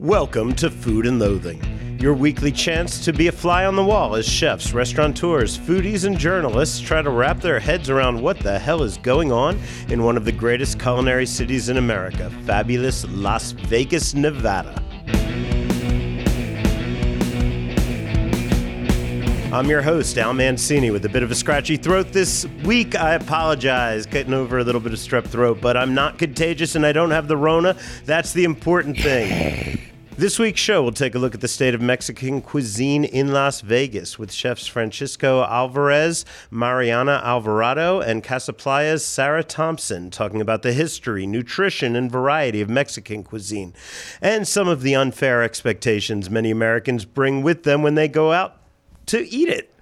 Welcome to Food and Loathing, your weekly chance to be a fly on the wall as chefs, restaurateurs, foodies, and journalists try to wrap their heads around what the hell is going on in one of the greatest culinary cities in America, fabulous Las Vegas, Nevada. I'm your host, Al Mancini, with a bit of a scratchy throat this week. I apologize, getting over a little bit of strep throat, but I'm not contagious and I don't have the Rona. That's the important thing. This week's show will take a look at the state of Mexican cuisine in Las Vegas with chefs Francisco Alvarez, Mariana Alvarado, and Casaplaya's Sarah Thompson talking about the history, nutrition, and variety of Mexican cuisine, and some of the unfair expectations many Americans bring with them when they go out to eat it.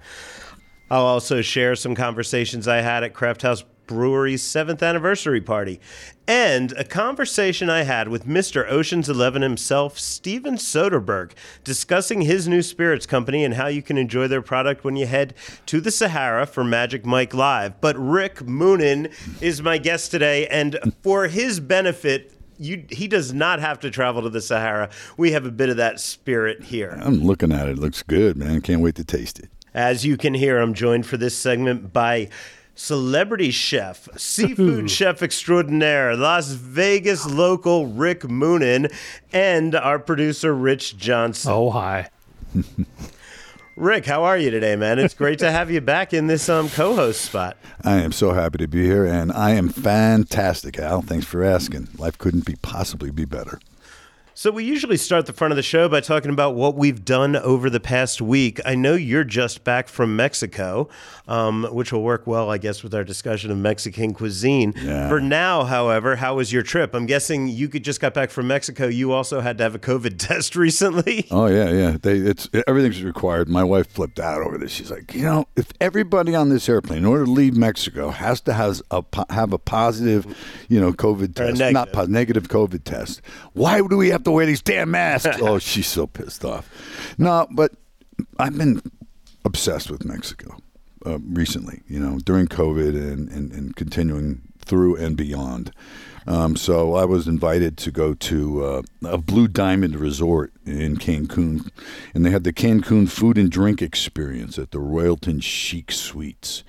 I'll also share some conversations I had at CraftHaus Brewery's seventh anniversary party and a conversation I had with Mr. Ocean's Eleven himself, Steven Soderbergh, discussing his new spirits company and how you can enjoy their product when you head to the Sahara for Magic Mike Live. But Rick Moonen is my guest today, and for his benefit, you, he does not have to travel to the Sahara. We have a bit of that spirit here. I'm looking at it. It looks good, man. Can't wait to taste it. As you can hear, I'm joined for this segment by celebrity chef, seafood chef extraordinaire, Las Vegas local Rick Moonen, and our producer Rich Johnson. Oh, hi. Rick, how are you today, man? It's great to have you back in this um, co-host spot. I am so happy to be here, and I am fantastic, Al. Thanks for asking. Life couldn't be possibly be better. So we usually start the front of the show by talking about what we've done over the past week. I know you're just back from Mexico, um, which will work well, I guess, with our discussion of Mexican cuisine. Yeah. For now, however, how was your trip? I'm guessing you could just got back from Mexico. You also had to have a COVID test recently. Oh yeah, yeah. They it's everything's required. My wife flipped out over this. She's like, you know, if everybody on this airplane, in order to leave Mexico, has to has a have a positive, you know, COVID test, not po- negative COVID test, why do we have to wear these damn masks? oh, she's so pissed off. No, but I've been obsessed with Mexico uh, recently. You know, during COVID and, and and continuing through and beyond. Um, so I was invited to go to uh, a Blue Diamond Resort in Cancun, and they had the Cancun food and drink experience at the Royalton Chic Suites.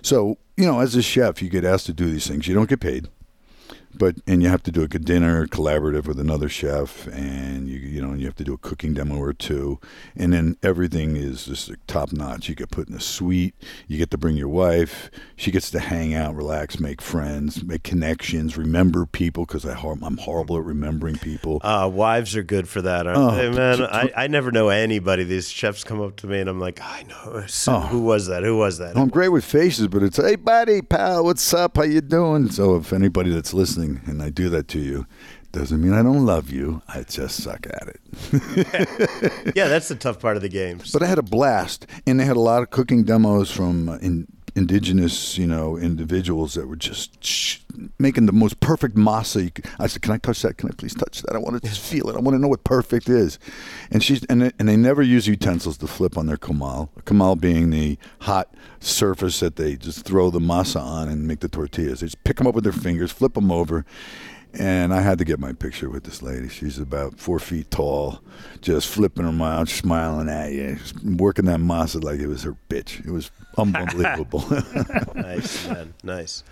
So you know, as a chef, you get asked to do these things. You don't get paid, but and you have to do a good dinner collaborative with another chef, and you you know you have to do a cooking demo or two, and then everything is just like top notch. You get put in a suite. You get to bring your wife. She gets to hang out, relax, make friends, make connections, remember people because I'm horrible at remembering people. Uh, wives are good for that, aren't Oh, they, man? I, I never know anybody. These chefs come up to me and I'm like, I know. So, Oh. Who was that? Who was that? I'm great with faces, but it's hey buddy, pal, what's up? How you doing? So if anybody that's listening and I do that to you, doesn't mean I don't love you. I just suck at it. yeah, that's the tough part of the game. But I had a blast, and they had a lot of cooking demos from uh, in, indigenous, you know, individuals that were just sh- making the most perfect masa. You could, I said, "Can I touch that? Can I please touch that? I want to just feel it. I want to know what perfect is." And she's and they, and they never use utensils to flip on their comal. Comal being the hot surface that they just throw the masa on and make the tortillas. They just pick them up with their fingers, flip them over. And I had to get my picture with this lady. She's about four feet tall, just flipping her mouth, smiling at you, working that masa like it was her bitch. It was unbelievable. nice, man. Nice.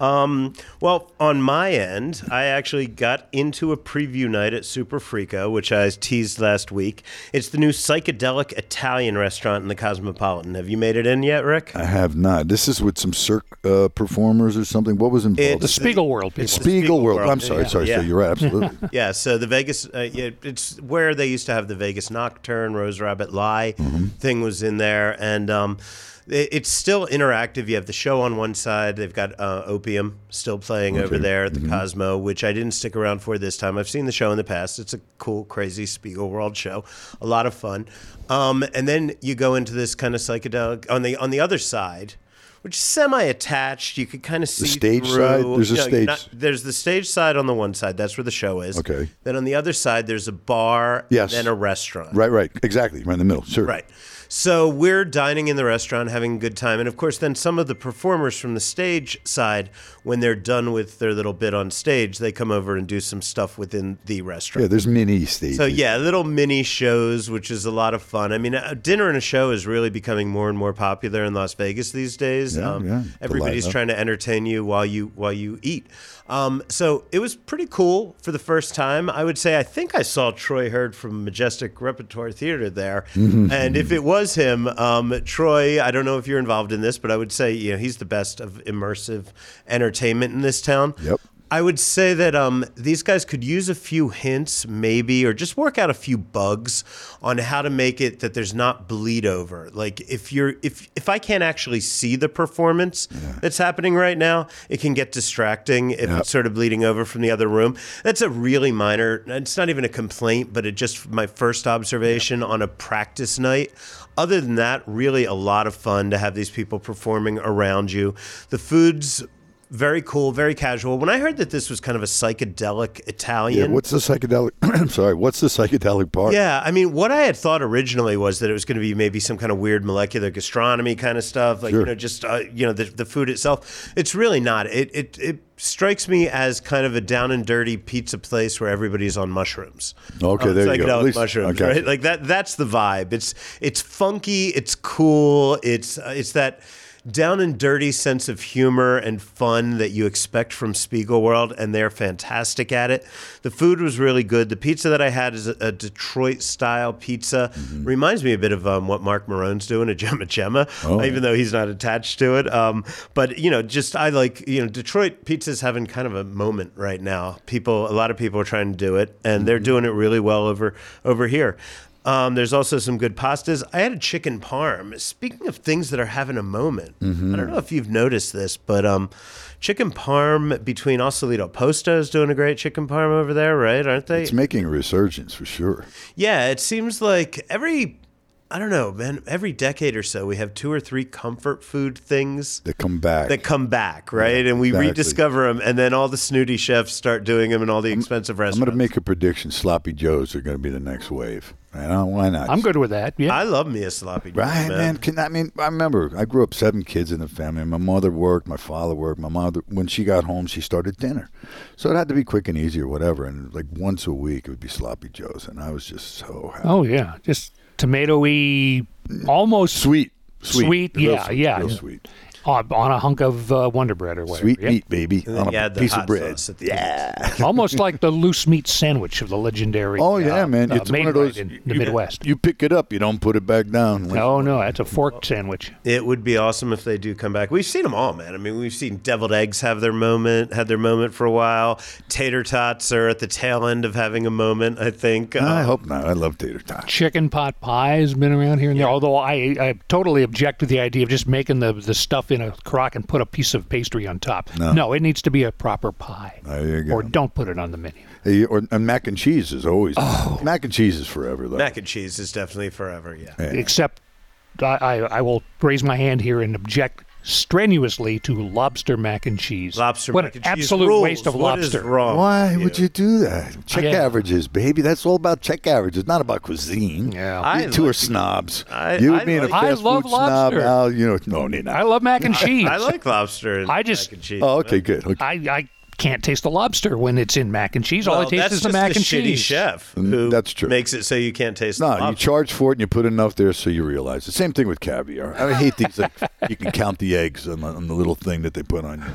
Um, well, on my end, I actually got into a preview night at Super Frico, which I teased last week. It's the new psychedelic Italian restaurant in the Cosmopolitan. Have you made it in yet, Rick? I have not. This is with some Cirque uh, performers or something. What was involved? The Spiegelworld people. Spiegelworld. World. I'm sorry, Yeah. sorry, Yeah. so you're right. Absolutely. Yeah, so the Vegas, uh, yeah, it's where they used to have the Vegas Nocturne, Rose Rabbit Lie thing was in there, and um, it, it's still interactive. You have the show on one side. They've got uh, Opium still playing over there at the Cosmo, which I didn't stick around for this time. I've seen the show in the past. It's a cool, crazy Spiegelworld show, a lot of fun. Um, and then you go into this kind of psychedelic on the on the other side. Which is semi-attached, you could kind of see the stage through. side? There's a No, stage. not- there's the stage side on the one side. That's where the show is. Okay. Then on the other side, there's a bar. Yes. Then a restaurant. right, right. Exactly. Right in the middle. Sure. Right. So we're dining in the restaurant, having a good time. And of course, then some of the performers from the stage side, when they're done with their little bit on stage, they come over and do some stuff within the restaurant. Yeah, there's mini stages. So yeah, little mini shows, which is a lot of fun. I mean, a dinner and a show is really becoming more and more popular in Las Vegas these days. Um, Yeah, yeah. Everybody's trying to entertain you while you while you eat. Um, so it was pretty cool for the first time. I would say I think I saw Troy Heard from Majestic Repertory Theater there, Mm-hmm. and if it was him, um, Troy, I don't know if you're involved in this, but I would say you know he's the best of immersive entertainment in this town. Yep. I would say that um, these guys could use a few hints, maybe, or just work out a few bugs on how to make it that there's not bleed over. Like if you're if if I can't actually see the performance that's happening right now, it can get distracting if it's sort of bleeding over from the other room. That's a really minor. It's not even a complaint, but it just my first observation on a practice night. Other than that, really a lot of fun to have these people performing around you. The food's very cool, very casual. When I heard that this was kind of a psychedelic Italian, yeah, what's the psychedelic? I'm sorry. What's the psychedelic part? Yeah, I mean, what I had thought originally was that it was going to be maybe some kind of weird molecular gastronomy kind of stuff, like Sure. you know, just uh, you know, the, the food itself. It's really not. It, it it strikes me as kind of a down and dirty pizza place where everybody's on mushrooms. Okay, Um, there you go. psychedelic At least- mushrooms, okay. right? Like that. That's the vibe. It's it's funky. It's cool. It's uh, it's that down and dirty sense of humor and fun that you expect from Spiegelworld, and they're fantastic at it. The food was really good. The pizza that I had is a, a Detroit style pizza. Mm-hmm. Reminds me a bit of um, what Mark Marone's doing at Gemma Gemma, Oh, even though he's not attached to it. Um, but you know, just I like you know Detroit pizza's having kind of a moment right now. People, a lot of people are trying to do it, and they're doing it really well over over here. Um, there's also some good pastas. I had a chicken parm. Speaking of things that are having a moment, I don't know if you've noticed this, but um, chicken parm between Al Solito Posto is doing a great chicken parm over there, right? Aren't they? It's making a resurgence for sure. Yeah, it seems like every I don't know, man, every decade or so we have two or three comfort food things that come back. that come back, right? and we exactly. rediscover them and then all the snooty chefs start doing them in all the expensive restaurants. I'm going to make a prediction. Sloppy Joes are going to be the next wave. I don't, why not? I'm good with that. Yeah. I love me a sloppy Joe, Right, man. Can I mean? I remember I grew up seven kids in the family. My mother worked, my father worked. My mother, when she got home, she started dinner, so it had to be quick and easy or whatever. And like once a week, it would be sloppy joes, and I was just so happy. oh yeah, just tomatoey, almost Sweet, sweet, Sweet, yeah, yeah. real sweet, on, on a hunk of uh, Wonder Bread or whatever. sweet yeah. meat, baby, on a piece of bread. sauce at the Yeah. Almost like the loose meat sandwich of the legendary. Oh yeah, uh, man. uh, It's one of those in the you, Midwest. You pick it up, you don't put it back down. No, no, that's a forked sandwich. It would be awesome if they do come back. We've seen them all, man. I mean, we've seen deviled eggs have their moment, had their moment for a while. Tater tots are at the tail end of having a moment, I think. I Um, hope not. I love tater tots. Chicken pot pie has been around here and there. Although I, I totally object to the idea of just making the, the stuff in a crock and put a piece of pastry on top. No. it needs to be a proper pie. There you go. Or don't put it on the menu. Hey, or and mac and cheese is always Oh. mac and cheese is forever though. mac and cheese is definitely forever, yeah. Yeah. Except I, I, I will raise my hand here and object strenuously to lobster mac and cheese. Lobster what mac an and cheese absolute rules. waste of What is lobster. wrong Why with would you do that? Check Yeah. averages, baby. That's all about check averages, not about cuisine. Yeah. I you two are snobs. I- you I being like- a I fast love food snob, lobster. Al, you know, no, need I love mac and cheese. I like lobster. And I just- mac and cheese. Oh, okay, good. Okay. I, I can't taste the lobster when it's in mac and cheese. All Well, I taste that's is the mac the and shitty cheese. chef Mm, who that's true. makes it so you can't taste the No, you charge for it and you put enough there so you realize. The same thing with caviar. I hate these. Like, you can count the eggs on the, on the little thing that they put on your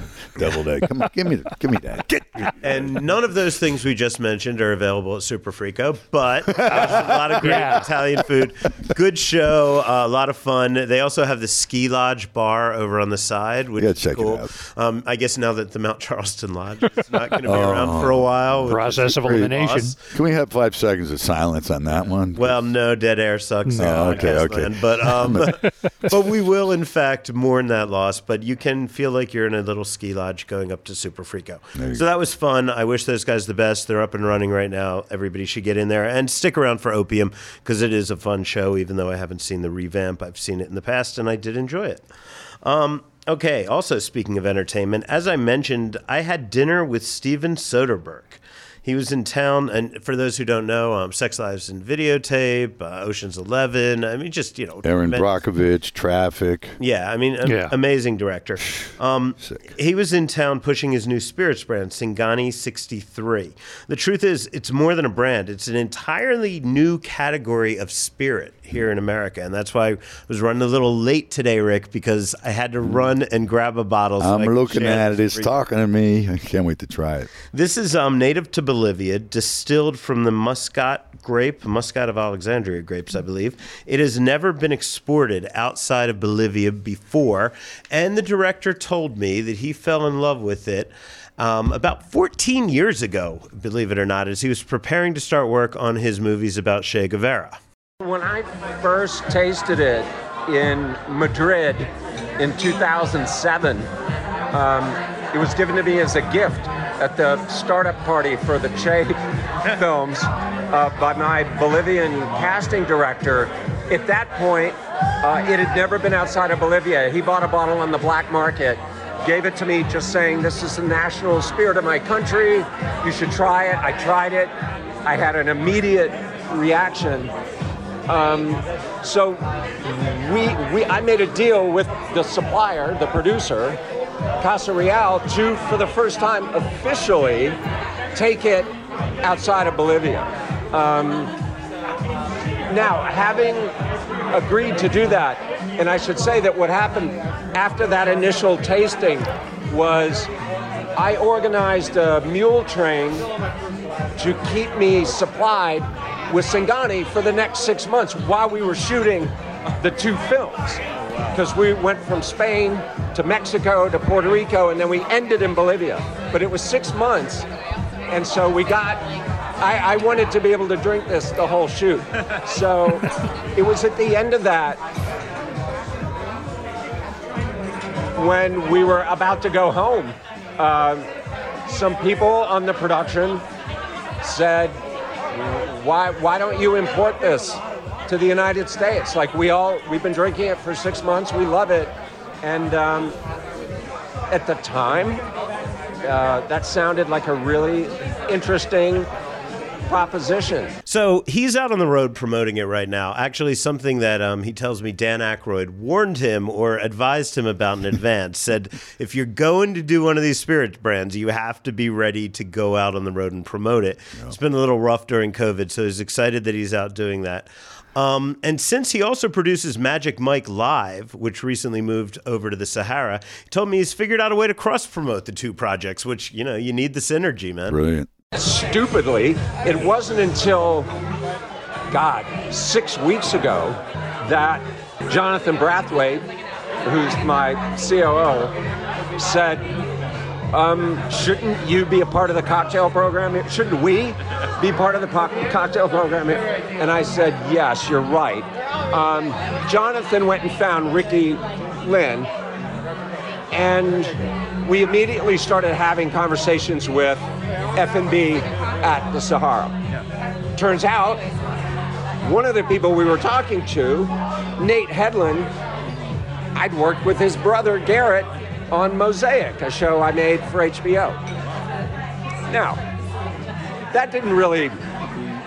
deviled egg. Come on, give me, the, give me that. Get, And none of those things we just mentioned are available at Super Frico, but there's a lot of great Yeah. Italian food. Good show, uh, a lot of fun. They also have the Ski Lodge bar over on the side, which Yeah, is check it cool. out. Um, I guess now that the Mount Charleston Lodge is not going to be around for a while. Process of elimination. loss. can we have five seconds of silence on that one? Well, no, dead air sucks. No, in okay, podcast okay. land. But um, but we will in fact mourn that loss. But you can feel like you're in a little ski lodge going up to Super Frico. So that was fun. I wish those guys the best. They're up and running right now. Everybody should get in there and stick around for Opium because it is a fun show. Even though I haven't seen the revamp, I've seen it in the past and I did enjoy it. Um, okay. Also, speaking of entertainment, as I mentioned, I had dinner with Steven Soderbergh. He was in town, and for those who don't know, um, Sex Lies and Videotape, uh, Ocean's Eleven. I mean, just you know, Erin men- Brockovich, Traffic. Yeah, I mean, Yeah. amazing director. Um, Sick. he was in town pushing his new spirits brand, Singani 63. The truth is, it's more than a brand, it's an entirely new category of spirit here in America. And that's why I was running a little late today, Rick, because I had to run and grab a bottle. so I'm looking at it. It's talking to me. I can't wait to try it. This is um, native to Bolivia, distilled from the Muscat grape, Muscat of Alexandria grapes, I believe. It has never been exported outside of Bolivia before, and the director told me that he fell in love with it. Um, about 14 years ago, believe it or not, as he was preparing to start work on his movies about Che Guevara. When I first tasted it in Madrid in 2007, um, it was given to me as a gift at the startup party for the Che films uh, by my Bolivian casting director. At that point, uh, it had never been outside of Bolivia. He bought a bottle on the black market, gave it to me just saying, This is the national spirit of my country. You should try it. I tried it. I had an immediate reaction um, so we, we, I made a deal with the supplier, the producer, Casa Real, to, for the first time, officially take it outside of Bolivia. Um, now, having agreed to do that, and I should say that what happened after that initial tasting was I organized a mule train to keep me supplied with Singani for the next six months while we were shooting the two films. Because we went from Spain to Mexico to Puerto Rico and then we ended in Bolivia. But it was six months. And so we got, I, I wanted to be able to drink this the whole shoot. So it was at the end of that when we were about to go home. Uh, some people on the production said, why, why don't you import this to the United States? Like we all, we've been drinking it for six months, we love it. And um, at the time, uh, that sounded like a really interesting proposition. So he's out on the road promoting it right now. Actually, something that um, he tells me Dan Aykroyd warned him or advised him about in advance. Said if you're going to do one of these spirit brands, you have to be ready to go out on the road and promote it. It's been a little rough during COVID, so he's excited that he's out doing that. Um, and since he also produces Magic Mike Live, which recently moved over to the Sahara, he told me he's figured out a way to cross promote the two projects, which, you know, you need the synergy, man. Brilliant. Stupidly, it wasn't until, God, six weeks ago that Jonathan Brathwaite, who's my COO, said, um, shouldn't you be a part of the cocktail program? here? Shouldn't we be part of the po- cocktail program? here?" And I said, yes, you're right. Um, Jonathan went and found Ricky Lynn, and we immediately started having conversations with F&B at the Sahara. Turns out, one of the people we were talking to, Nate Headland, I'd worked with his brother Garrett on Mosaic, a show I made for HBO. Now, that didn't really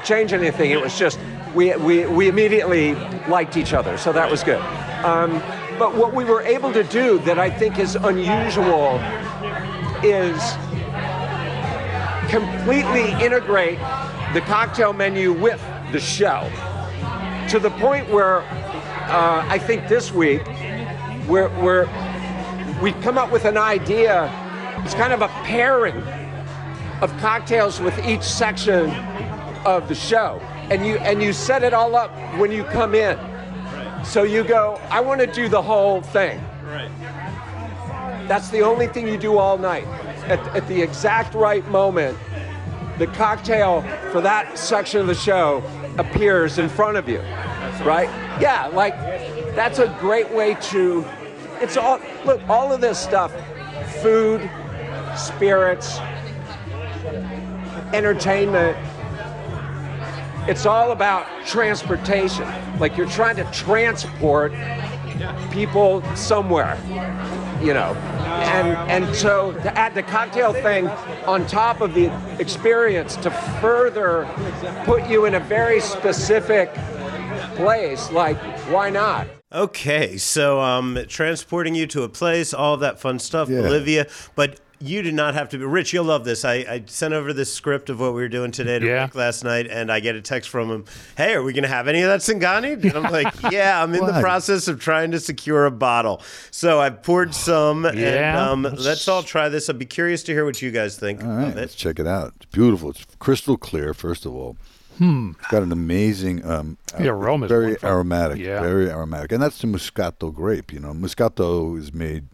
change anything. It was just we, we, we immediately liked each other, so that was good. Um, but what we were able to do that I think is unusual is completely integrate the cocktail menu with the show to the point where uh, I think this week we've come up with an idea. It's kind of a pairing of cocktails with each section of the show. And you, and you set it all up when you come in. So you go, I want to do the whole thing. Right. That's the only thing you do all night. At, at the exact right moment, the cocktail for that section of the show appears in front of you. Right? Yeah, like that's a great way to it's all look, all of this stuff, food, spirits, entertainment, it's all about transportation. Like you're trying to transport people somewhere. you know. And and so to add the cocktail thing on top of the experience to further put you in a very specific place, like why not? Okay, so um, transporting you to a place, all that fun stuff, Yeah. Bolivia, but you do not have to be. Rich, you'll love this. I, I sent over this script of what we were doing today to Yeah. Rick last night, and I get a text from him. Hey, are we going to have any of that Singani? And I'm like, Yeah, I'm in the process of trying to secure a bottle. So I poured some, and um, let's all try this. I'd be curious to hear what you guys think All right, of let's check it out. It's beautiful. It's crystal clear, first of all. Hmm. It's got an amazing um, The aroma's very aromatic, Yeah. very aromatic, and that's the Moscato grape. You know, Moscato is made.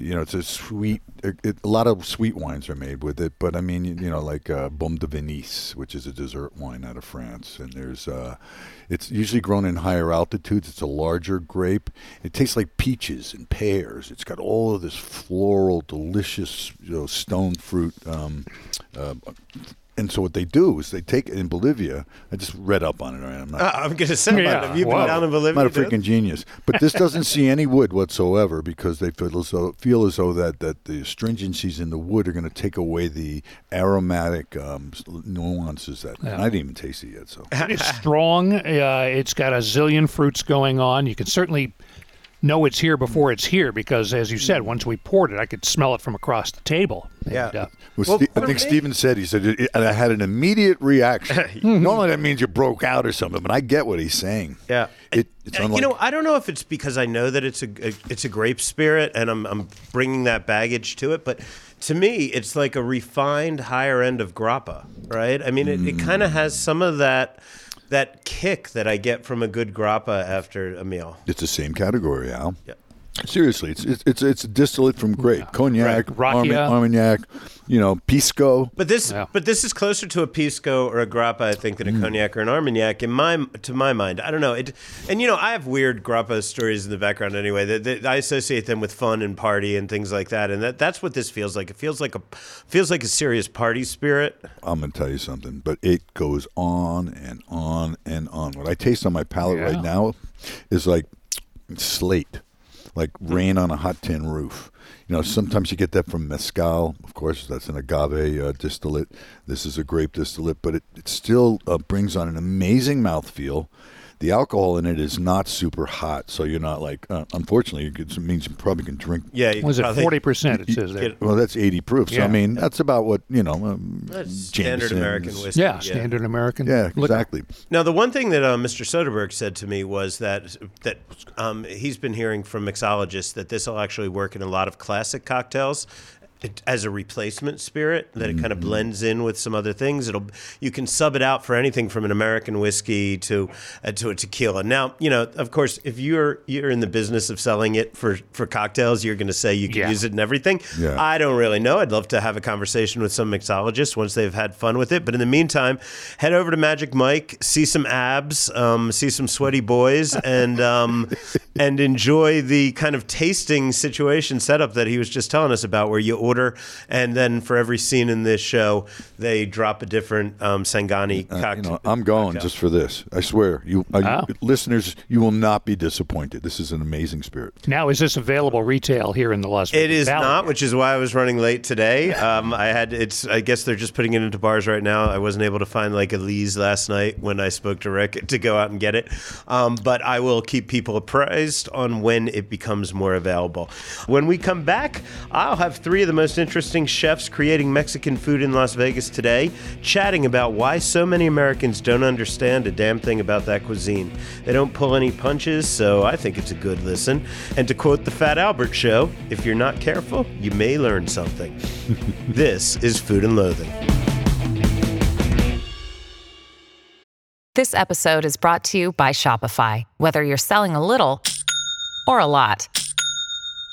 You know, it's a sweet. It, a lot of sweet wines are made with it, but I mean, you, you know, like uh, Beaumes de Venise, which is a dessert wine out of France, and there's. Uh, it's usually grown in higher altitudes. It's a larger grape. It tastes like peaches and pears. It's got all of this floral, delicious, you know, stone fruit. Um, uh, and so what they do is they take it in Bolivia. I just read up on it. Right? I'm not Uh, I'm going to say, Yeah, have you been wow. down in Bolivia? I'm not a freaking genius, but this doesn't see any wood whatsoever because they feel as though feel as though that that the astringencies in the wood are going to take away the aromatic um, nuances that. And I didn't even taste it yet, so It's strong. Uh, it's got a zillion fruits going on. You can certainly know it's here before it's here because, as you said, once we poured it, I could smell it from across the table. Yeah. And, uh, Well, Well, Ste- I think me- Steven said he said and I had an immediate reaction. Normally that means you broke out or something, but I get what he's saying. Yeah, it, it's Uh, unlike you know, I don't know if it's because I know that it's a, a it's a grape spirit, and I'm I'm bringing that baggage to it, but. To me, it's like a refined higher end of grappa, right? I mean, it, it kind of has some of that that kick that I get from a good grappa after a meal. it's the same category, Al. Yeah. Seriously, it's it's it's, it's a distillate from grape, cognac, Right. Armi- Armagnac, you know, pisco. But this, Yeah. but this is closer to a pisco or a grappa, I think, than a mm. cognac or an armagnac. In my, to my mind, I don't know. It, and you know, I have weird grappa stories in the background anyway. That, that I associate them with fun and party and things like that. And that, that's what this feels like. It feels like a, feels like a serious party spirit. I'm gonna tell you something, but it goes on and on and on. What I taste on my palate Yeah. right now is like slate, like rain on a hot tin roof. You know, sometimes you get that from mezcal. Of course, that's an agave uh, distillate. This is a grape distillate, but it, it still uh, brings on an amazing mouthfeel. The alcohol in it is not super hot, so you're not like. Uh, unfortunately, it means you probably can drink Yeah, was it forty percent? It says there. well, that's 80 proof. So, I mean, that's about what, you know, um, That's standard Jameson's- American whiskey. Yeah, standard American. Yeah, liquor. exactly. Now, the one thing that uh, Mr. Soderbergh said to me was that that um, he's been hearing from mixologists that this will actually work in a lot of classic cocktails it, as a replacement spirit. That it kind of blends in with some other things. It'll you can sub it out for anything from an American whiskey to uh, to a tequila. Now, you know, of course, if you're you're in the business of selling it for for cocktails, you're going to say you can Yeah. use it in everything. Yeah. I don't really know. I'd love to have a conversation with some mixologists once they've had fun with it. But in the meantime, head over to Magic Mike, see some abs, um, see some sweaty boys, and um, and enjoy the kind of tasting situation setup that he was just telling us about, where you order, and then for every scene in this show, they drop a different um, Singani Uh, cocktail. you know, I'm going just for this. I swear, you, uh, Oh. listeners, you will not be disappointed. This is an amazing spirit. Now, is this available retail here in the Las Vegas It is Valley? not, which is why I was running late today. Um, I had it's. I guess they're just putting it into bars right now. I wasn't able to find like a Lee's last night when I spoke to Rick to go out and get it. Um, but I will keep people apprised on when it becomes more available. When we come back, I'll have three of the most interesting chefs creating Mexican food in Las Vegas today, chatting about why so many Americans don't understand a damn thing about that cuisine. They don't pull any punches, so I think it's a good listen. And to quote the Fat Albert Show, if you're not careful, you may learn something. this is Food and Loathing. This episode is brought to you by Shopify. Whether you're selling a little or a lot,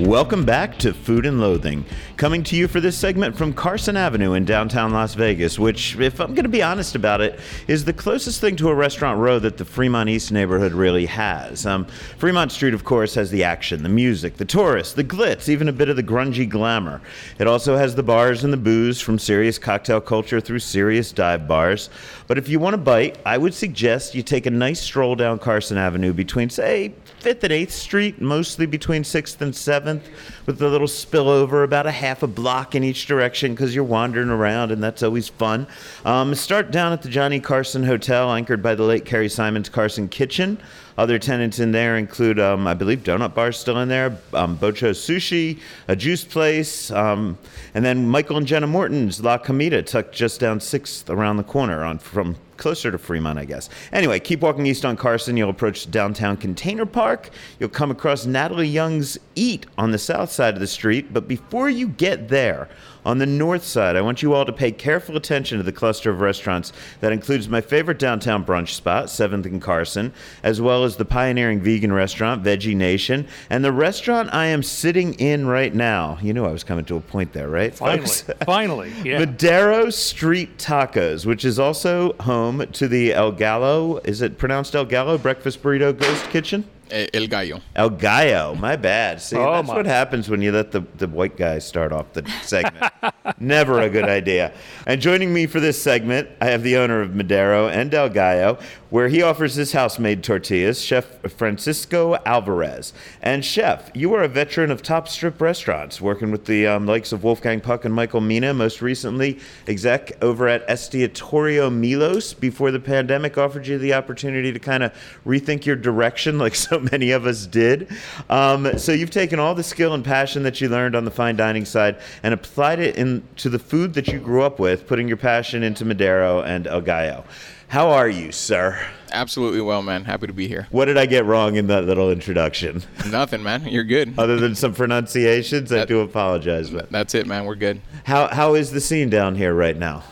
Welcome back to Food and Loathing, coming to you for this segment from Carson Avenue in downtown Las Vegas, which, if I'm going to be honest about it, is the closest thing to a restaurant row that the Fremont East neighborhood really has. Um, Fremont Street, of course, has the action, the music, the tourists, the glitz, even a bit of the grungy glamour. It also has the bars and the booze, from serious cocktail culture through serious dive bars. But if you want a bite, I would suggest you take a nice stroll down Carson Avenue between, say, 5th and 8th Street, mostly between 6th and 7th, with a little spillover about a half a block in each direction because you're wandering around and that's always fun. Um, start down at the Johnny Carson Hotel, anchored by the late Kerry Simon's Carson Kitchen. Other tenants in there include, um, I believe, Donut Bar still in there, um, Bocho Sushi, a juice place, um, and then Michael and Jenna Morton's La Comida, tucked just down Sixth around the corner on from closer to Fremont, I guess. Anyway, keep walking east on Carson. You'll approach downtown Container Park. You'll come across Natalie Young's Eat on the south side of the street. But before you get there, on the north side, I want you all to pay careful attention to the cluster of restaurants that includes my favorite downtown brunch spot, 7th and Carson, as well as the pioneering vegan restaurant, Veggie Nation, and the restaurant I am sitting in right now. You knew I was coming to a point there, right? Finally, folks? finally, yeah. Madero Street Tacos, which is also home to the El Gallo. Is it pronounced El Gallo Breakfast Burrito Ghost Kitchen? El Gallo. El Gallo, my bad. See, Oh, that's my. what happens when you let the, the white guy start off the segment. Never a good idea. And joining me for this segment, I have the owner of Madero and El Gallo, where he offers his house-made tortillas, Chef Francisco Alvarez. And Chef, you are a veteran of top strip restaurants, working with the um, likes of Wolfgang Puck and Michael Mina, most recently exec over at Estiatorio Milos before the pandemic offered you the opportunity to kind of rethink your direction like so many of us did. Um, so you've taken all the skill and passion that you learned on the fine dining side and applied it into the food that you grew up with, putting your passion into Madero and El Gallo. How are you, sir? Absolutely well, man. Happy to be here. What did I get wrong in that little introduction? Nothing, man. You're good. Other than some pronunciations, I do apologize. But That's it, man. We're good. how how is the scene down here right now?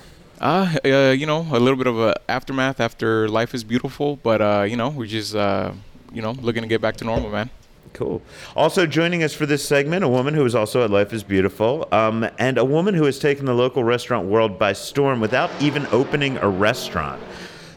Uh, uh, you know, a little bit of a aftermath after life is beautiful, but uh, you know, we're just uh, you know, looking to get back to normal, man. Cool. Also joining us for this segment, a woman who is also at Life is Beautiful, um, and a woman who has taken the local restaurant world by storm without even opening a restaurant.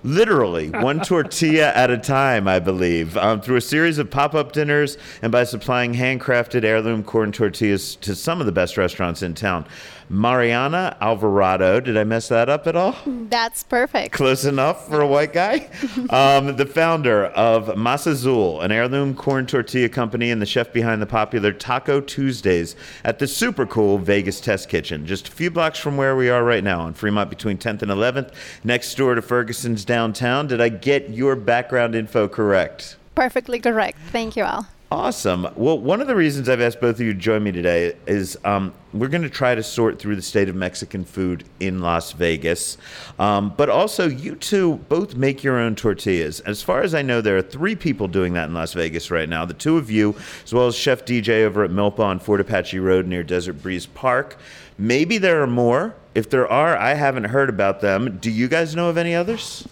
Literally, one tortilla at a time, I believe, um, through a series of pop up dinners and by supplying handcrafted heirloom corn tortillas to some of the best restaurants in town. Mariana Alvarado, did I mess that up at all? That's perfect. Close enough for a white guy. um, the founder of Masazul, an heirloom corn tortilla company, and the chef behind the popular Taco Tuesdays at the super cool Vegas Test Kitchen, just a few blocks from where we are right now on Fremont between 10th and 11th, next door to Ferguson's downtown. Did I get your background info correct? Perfectly correct. Thank you, Al. Awesome. Well, one of the reasons I've asked both of you to join me today is um, we're going to try to sort through the state of Mexican food in Las Vegas. Um, but also, you two both make your own tortillas. As far as I know, there are three people doing that in Las Vegas right now the two of you, as well as Chef DJ over at Milpa on Fort Apache Road near Desert Breeze Park. Maybe there are more. If there are, I haven't heard about them. Do you guys know of any others?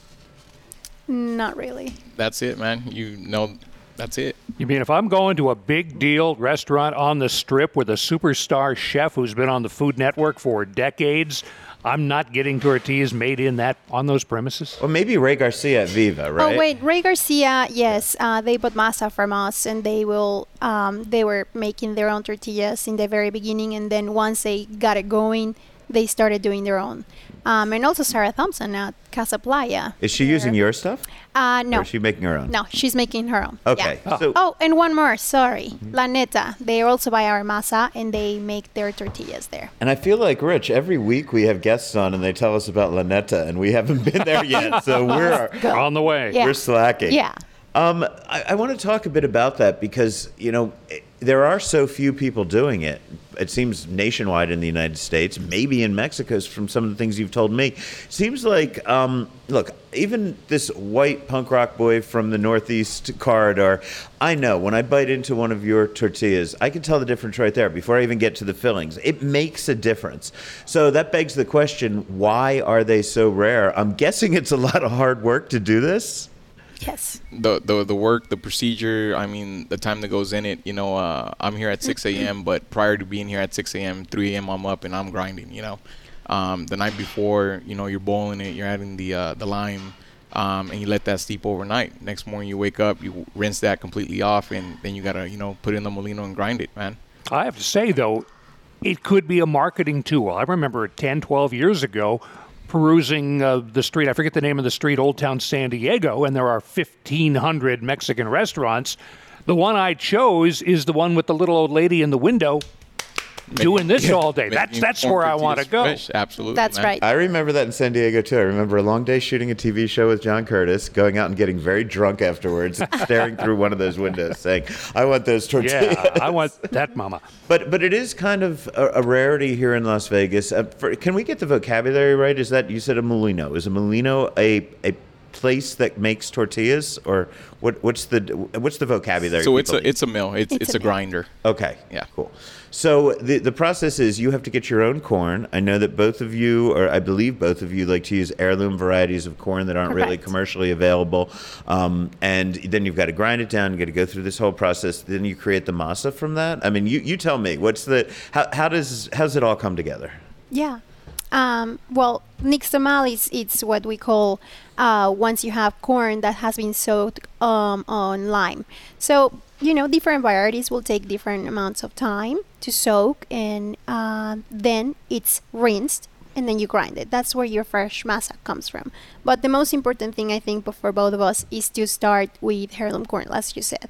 Not really. That's it, man. You know, that's it. You mean if I'm going to a big deal restaurant on the strip with a superstar chef who's been on the Food Network for decades, I'm not getting tortillas made in that on those premises? Well, maybe Ray Garcia at Viva, right? Oh wait, Ray Garcia. Yes, uh, they bought masa from us, and they will. Um, they were making their own tortillas in the very beginning, and then once they got it going, they started doing their own. Um, and also Sarah Thompson at Casa Playa. Is she using your stuff? Uh, no, Or is she making her own? no, she's making her own. Okay. Yeah. So Oh, and one more. Sorry, La Neta. They also buy our masa, and they make their tortillas there. And I feel like Rich. Every week we have guests on, and they tell us about La Neta, and we haven't been there yet. So we're On the way. Yeah. we're slacking. Yeah. Um, I, I want to talk a bit about that because you know it- there are so few people doing it. It seems nationwide in the United States, maybe in Mexico, from some of the things you've told me. Seems like, um, look, even this white punk rock boy from the Northeast corridor, I know when I bite into one of your tortillas, I can tell the difference right there before I even get to the fillings. It makes a difference. So that begs the question: Why are they so rare? I'm guessing it's a lot of hard work to do this. Yes. the the the work, the procedure. I mean, the time that goes in it. You know, uh, I'm here at 6 a.m. But prior to being here at 6 a.m., 3 a.m. I'm up and I'm grinding. You know, um, the night before, you know, you're boiling it, you're adding the uh, the lime, um, and you let that steep overnight. Next morning, you wake up, you rinse that completely off, and then you gotta, you know, put in the molino and grind it, man. I have to say, though, it could be a marketing tool. I remember 10, 12 years ago perusing uh, the street. I forget the name of the street, Old Town San Diego, and there are 1,500 Mexican restaurants. The one I chose is the one with the little old lady in the window doing this all day. That's that's where I want to go. fresh, Absolutely. That's man. right. I remember that in San Diego too. I remember a long day shooting a TV show with John Curtis, going out and getting very drunk afterwards, staring through one of those windows, saying, "I want those tortillas." Yeah, I want that, Mama. But but it is kind of a, a rarity here in Las Vegas. Uh, for, can we get the vocabulary right? Is that you said a molino? Is a molino a a place that makes tortillas, or what? What's the what's the vocabulary? So it's a need? it's a mill. It's It's it's, a a grinder. Okay. Yeah. Cool. So the the process is you have to get your own corn. I know that both of you, or I believe both of you, like to use heirloom varieties of corn that aren't really commercially available. Um, and then you've got to grind it down. You got to go through this whole process. Then you create the masa from that. I mean, you, you tell me what's the how, how does how's it all come together? Yeah. Um, well, nixtamal is it's what we call uh, once you have corn that has been soaked um, on lime. So you know different varieties will take different amounts of time to soak, and uh, then it's rinsed, and then you grind it. That's where your fresh masa comes from. But the most important thing I think for both of us is to start with heirloom corn, as you said.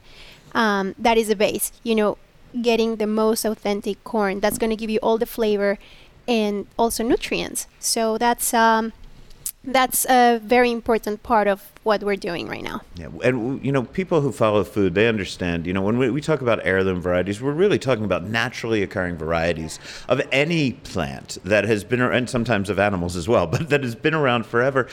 Um, that is the base. You know, getting the most authentic corn. That's going to give you all the flavor and also nutrients. So that's um, that's a very important part of what we're doing right now. Yeah, and you know, people who follow food, they understand. You know, when we, we talk about heirloom varieties, we're really talking about naturally occurring varieties of any plant that has been, and sometimes of animals as well, but that has been around forever,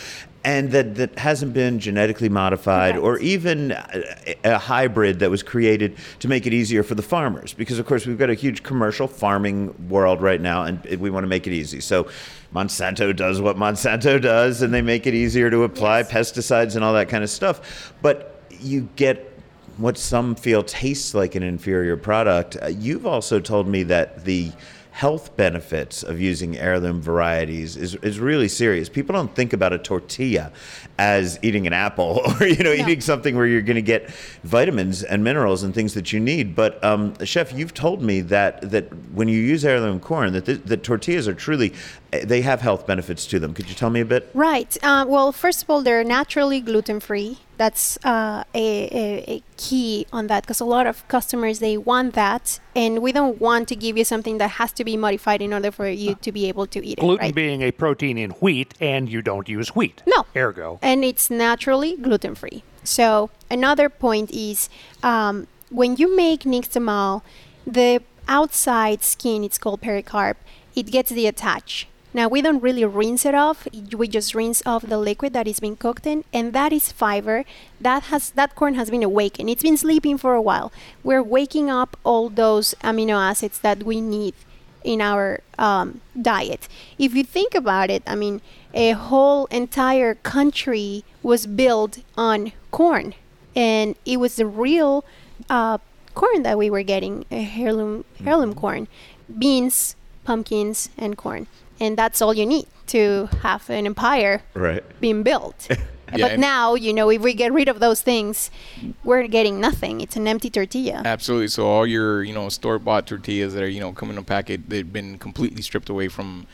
and that that hasn't been genetically modified or even a, a hybrid that was created to make it easier for the farmers. Because of course, we've got a huge commercial farming world right now, and we want to make it easy. So. Monsanto does what Monsanto does, and they make it easier to apply pesticides and all that kind of stuff. But you get what some feel tastes like an inferior product. Uh, you've also told me that the health benefits of using heirloom varieties is, is really serious. People don't think about a tortilla as eating an apple or you know eating something where you're going to get vitamins and minerals and things that you need. But um, chef, you've told me that that when you use heirloom corn, that the, that tortillas are truly eh, they have health benefits to them. Could you tell me a bit? Right. Uh, well, first of all, they're naturally gluten free. That's uh, a, a, a key on that because a lot of customers they want that, and we don't want to give you something that has to be modified in order for you to be able to eat it. Gluten right? being a protein in wheat, and you don't use wheat. No. Ergo. And it's naturally gluten free. So another point is um, when you make nixtamal, the outside skin, it's called pericarp, it gets the attach. Now we don't really rinse it off. We just rinse off the liquid that is being cooked in, and that is fiber. That has that corn has been awakened. It's been sleeping for a while. We're waking up all those amino acids that we need in our um, diet. If you think about it, I mean, a whole entire country was built on corn, and it was the real uh, corn that we were getting, a heirloom heirloom corn, beans, pumpkins, and corn, and that's all you need to have an empire Right. being built. Yeah, but now, you know, if we get rid of those things, we're getting nothing. It's an empty tortilla. Absolutely. So all your, you know, store-bought tortillas that are, you know, coming in a packet, they've been completely stripped away from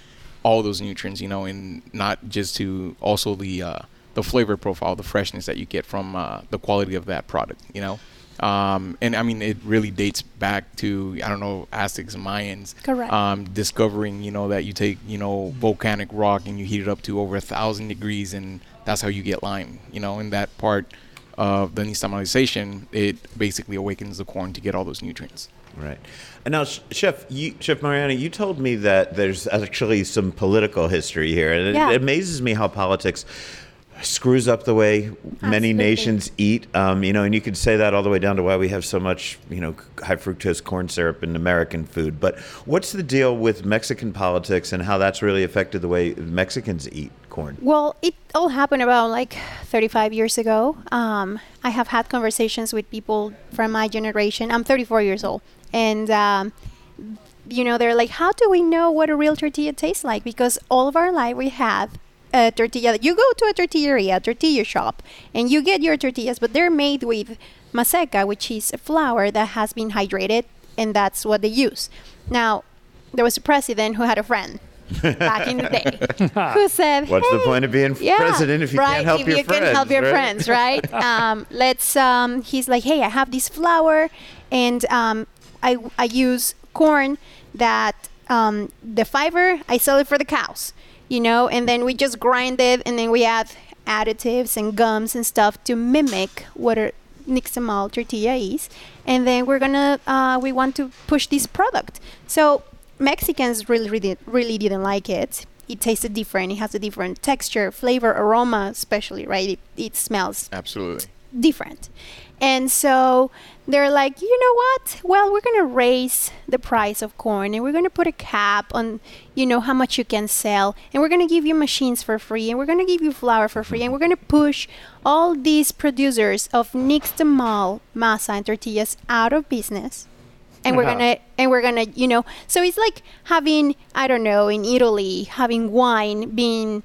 all those nutrients, you know, and not just to also the uh, the flavor profile, the freshness that you get from uh, the quality of that product, you know. Um, and I mean, it really dates back to I don't know Aztecs Mayans. Correct. Um, discovering, you know, that you take, you know, volcanic rock and you heat it up to over a thousand degrees, and that's how you get lime. You know, and that part of the nixtamalization, it basically awakens the corn to get all those nutrients. Right. And now, Chef, you, Chef Mariana, you told me that there's actually some political history here, and it, it amazes me how politics screws up the way many Absolutely. nations eat. Um, you know, and you could say that all the way down to why we have so much, you know, high fructose corn syrup in American food. But what's the deal with Mexican politics and how that's really affected the way Mexicans eat corn? Well, it all happened about like 35 years ago. Um, I have had conversations with people from my generation. I'm 34 years old. And, um, you know, they're like, how do we know what a real tortilla tastes like? Because all of our life we have a tortilla. You go to a tortilleria, a tortilla shop, and you get your tortillas, but they're made with maseca, which is a flour that has been hydrated, and that's what they use. Now, there was a president who had a friend back in the day who said, What's the point of being president if you right, can't help if your you friends? can help your right? friends, right? um, let's. Um, he's like, hey, I have this flour, and um, I I use corn that um, the fiber I sell it for the cows, you know, and then we just grind it, and then we add additives and gums and stuff to mimic what a nixtamal tortilla is, and then we're gonna uh, we want to push this product. So Mexicans really really really didn't like it. It tasted different. It has a different texture, flavor, aroma, especially right. It, it smells Absolutely. different. And so they're like, you know what? Well, we're going to raise the price of corn and we're going to put a cap on, you know, how much you can sell. And we're going to give you machines for free and we're going to give you flour for free. And we're going to push all these producers of nixtamal masa and tortillas out of business. And we're gonna and we're gonna you know so it's like having I don't know in Italy having wine being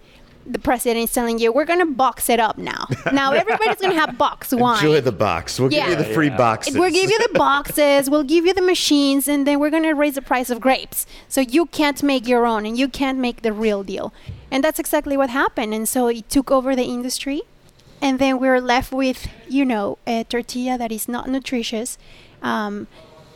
the president is telling you we're gonna box it up now. Now everybody's gonna have box wine. Enjoy the box. We'll give you the free boxes. We'll give you the boxes, we'll give you the machines, and then we're gonna raise the price of grapes. So you can't make your own and you can't make the real deal. And that's exactly what happened. And so it took over the industry. And then we're left with, you know, a tortilla that is not nutritious. Um,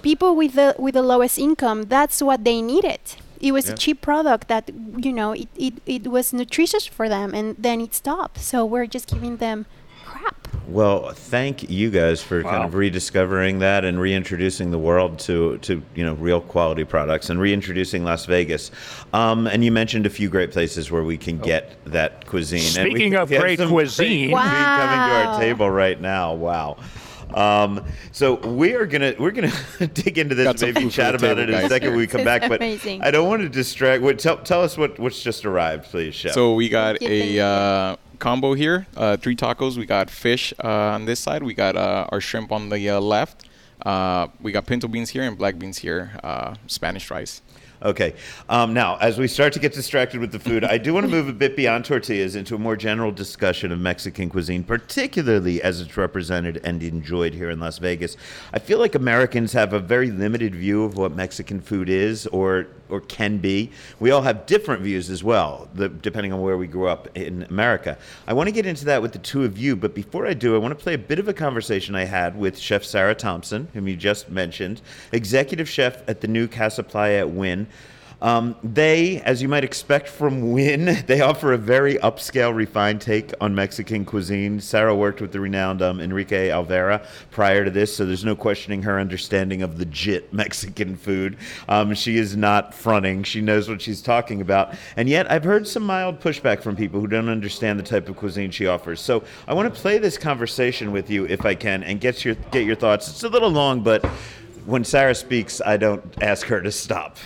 people with the with the lowest income, that's what they needed. It was a cheap product that, you know, it, it, it was nutritious for them and then it stopped. So we're just giving them crap. Well, thank you guys for kind of rediscovering that and reintroducing the world to, to you know real quality products and reintroducing Las Vegas. Um, and you mentioned a few great places where we can get that cuisine. And we- Speaking of we great cuisine- great cuisine coming to our table right now. Wow. Um, so we are gonna we're gonna dig into this Got maybe chat about table, it in a second when we come back. But amazing. I don't want to distract. What, tell, tell us what what's just arrived, please, chef. So we got Thank you, thank a uh, combo here, uh, three tacos. We got fish uh, on this side. We got uh, our shrimp on the uh, left. Uh, we got pinto beans here and black beans here, uh, Spanish rice. Okay. Um, now, as we start to get distracted with the food, I do want to move a bit beyond tortillas into a more general discussion of Mexican cuisine, particularly as it's represented and enjoyed here in Las Vegas. I feel like Americans have a very limited view of what Mexican food is or or can be. We all have different views as well, the, depending on where we grew up in America. I want to get into that with the two of you, but before I do, I want to play a bit of a conversation I had with Chef Sarah Thompson, whom you just mentioned, executive chef at the new Casa Playa at Wynn. Um, they, as you might expect from Wynn, they offer a very upscale, refined take on Mexican cuisine. Sarah worked with the renowned um, Enrique Olvera prior to this, so there's no questioning her understanding of legit Mexican food. Um, she is not fronting; she knows what she's talking about. And yet, I've heard some mild pushback from people who don't understand the type of cuisine she offers. So I want to play this conversation with you, if I can, and get your get your thoughts. It's a little long, but when Sarah speaks, I don't ask her to stop.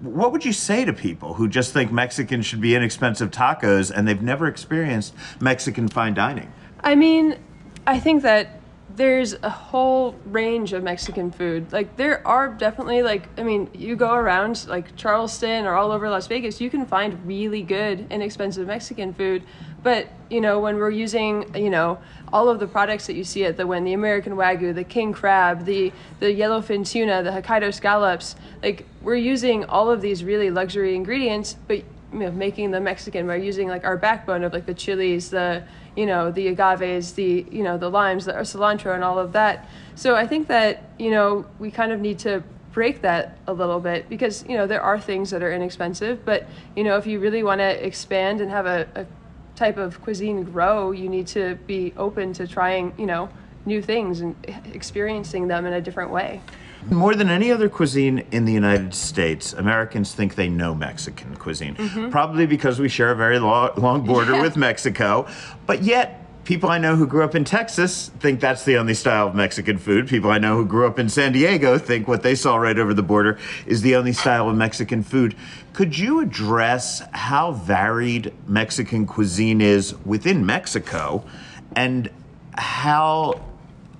What would you say to people who just think Mexican should be inexpensive tacos and they've never experienced Mexican fine dining? I mean, I think that there's a whole range of Mexican food. Like there are definitely like I mean, you go around like Charleston or all over Las Vegas, you can find really good inexpensive Mexican food. But, you know, when we're using, you know, all of the products that you see at the when the American Wagyu, the king crab, the the yellowfin tuna, the Hokkaido scallops, like we're using all of these really luxury ingredients, but you know, making the Mexican by using like our backbone of like the chilies, the you know the agaves, the you know the limes, the cilantro, and all of that. So I think that you know we kind of need to break that a little bit because you know there are things that are inexpensive, but you know if you really want to expand and have a, a type of cuisine grow, you need to be open to trying, you know, new things and experiencing them in a different way. More than any other cuisine in the United States, Americans think they know Mexican cuisine. Probably because we share a very lo- long border Mm-hmm. Yeah. with Mexico. But yet, people I know who grew up in Texas think that's the only style of Mexican food. People I know who grew up in San Diego think what they saw right over the border is the only style of Mexican food. Could you address how varied Mexican cuisine is within Mexico and how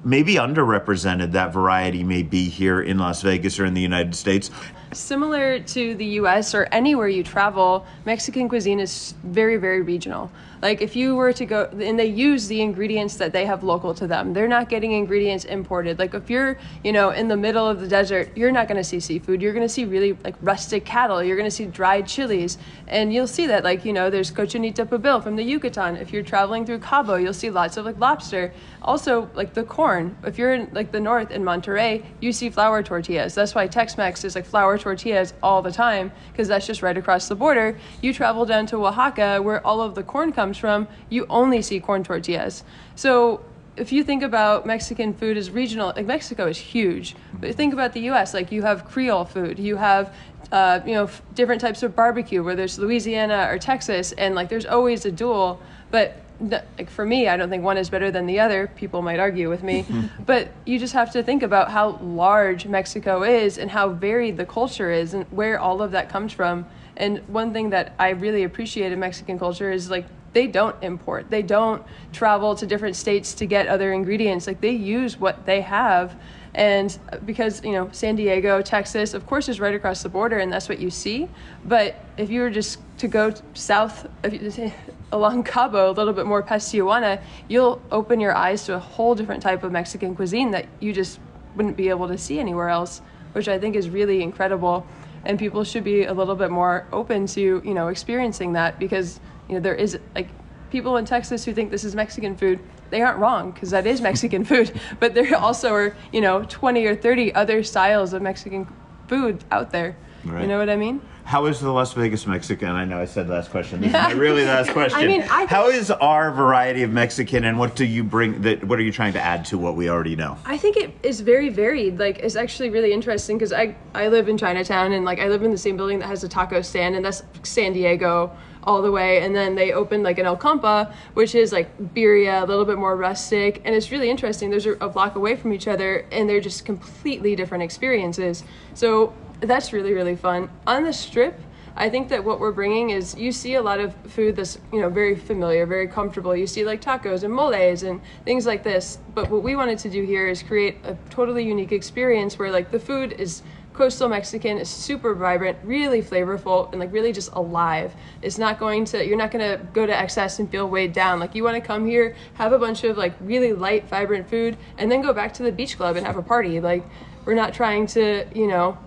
maybe underrepresented that variety may be here in Las Vegas or in the United States. Similar to the US or anywhere you travel, Mexican cuisine is very, very regional. Like if you were to go, and they use the ingredients that they have local to them. They're not getting ingredients imported. Like if you're, you know, in the middle of the desert, you're not going to see seafood. You're going to see really like rustic cattle. You're going to see dried chilies, and you'll see that like you know, there's cochinita pibil from the Yucatan. If you're traveling through Cabo, you'll see lots of like lobster. Also, like the corn. If you're in like the north in Monterrey, you see flour tortillas. That's why Tex-Mex is like flour tortillas all the time because that's just right across the border. You travel down to Oaxaca, where all of the corn comes from, you only see corn tortillas. So if you think about Mexican food as regional, like Mexico is huge, but think about the U.S. Like you have Creole food, you have uh, you know f- different types of barbecue, where it's Louisiana or Texas, and like there's always a duel. But like for me, I don't think one is better than the other. People might argue with me, but you just have to think about how large Mexico is and how varied the culture is and where all of that comes from. And one thing that I really appreciate in Mexican culture is like they don't import. They don't travel to different states to get other ingredients. Like they use what they have. And because, you know, San Diego, Texas, of course, is right across the border and that's what you see. But if you were just to go south along Cabo, a little bit more past Tijuana, you'll open your eyes to a whole different type of Mexican cuisine that you just wouldn't be able to see anywhere else, which I think is really incredible. And people should be a little bit more open to, you know, experiencing that because, you know, there is like people in Texas who think this is Mexican food. They aren't wrong because that is Mexican food, but there also are, you know, 20 or 30 other styles of Mexican food out there. Right. You know what I mean? How is the Las Vegas Mexican? I know I said last question. This is my really last question. I mean, I- How is our variety of Mexican, and what do you bring? That what are you trying to add to what we already know? I think it is very varied. Like it's actually really interesting because I I live in Chinatown and like I live in the same building that has a taco stand and that's San Diego all the way. And then they opened like an El Compa, which is like birria, a little bit more rustic, and it's really interesting. Those are a block away from each other and they're just completely different experiences. So that's really really fun. On the strip. I think that what we're bringing is you see a lot of food that's you know very familiar, very comfortable. You see like tacos and moles and things like this. But what we wanted to do here is create a totally unique experience where like the food is coastal Mexican, is super vibrant, really flavorful, and like really just alive. It's not going to you're not gonna go to excess and feel weighed down. Like you want to come here, have a bunch of like really light, vibrant food, and then go back to the beach club and have a party. Like we're not trying to you know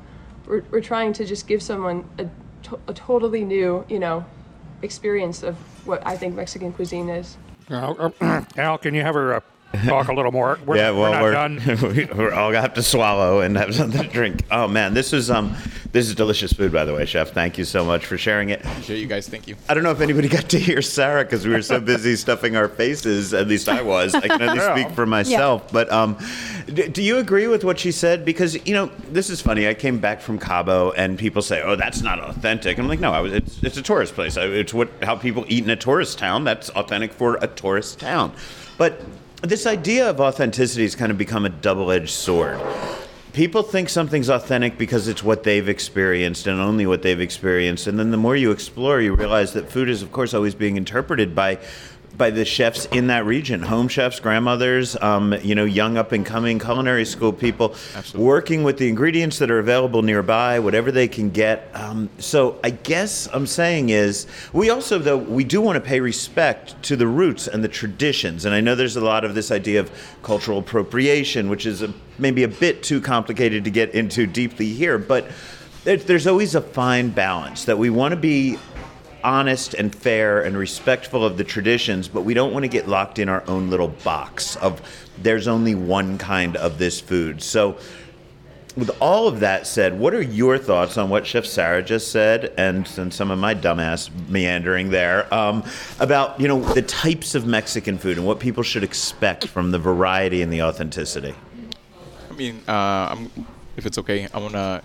we're, we're trying to just give someone a, to- a totally new, you know, experience of what I think Mexican cuisine is. Uh, Al, can you have her uh, talk a little more? We're, yeah, well, we're not we're, done. we- we're all gonna have to swallow and have something to drink. Oh man, this is um, this is delicious food, by the way, chef. Thank you so much for sharing it. Sure, you guys. Thank you. I don't know if anybody got to hear Sarah because we were so busy stuffing our faces. At least I was. I can only Yeah. speak for myself. But um, d- do you agree with what she said? Because you know, this is funny. I came back from Cabo, and people say, "Oh, that's not authentic." And I'm like, "No, I was, it's, it's a tourist place. It's what how people eat in a tourist town. That's authentic for a tourist town." But this idea of authenticity has kind of become a double-edged sword. People think something's authentic because it's what they've experienced and only what they've experienced and then the more you explore you realize that food is of course always being interpreted by by the chefs in that region home chefs grandmothers um, you know young up and coming culinary school people working with the ingredients that are available nearby whatever they can get. Um, so i guess i'm saying is we also though we do want to pay respect to the roots and the traditions. And i know there's a lot of this idea of cultural appropriation which is a, maybe a bit too complicated to get into deeply here but there's always a fine balance that we want to be honest and fair and respectful of the traditions, but we don't want to get locked in our own little box of there's only one kind of this food. So with all of that said, what are your thoughts on what Chef Sarah just said, and, and some of my dumbass meandering there um, about you know the types of Mexican food and what people should expect from the variety and the authenticity? I mean, uh, I'm, if it's okay, I wanna.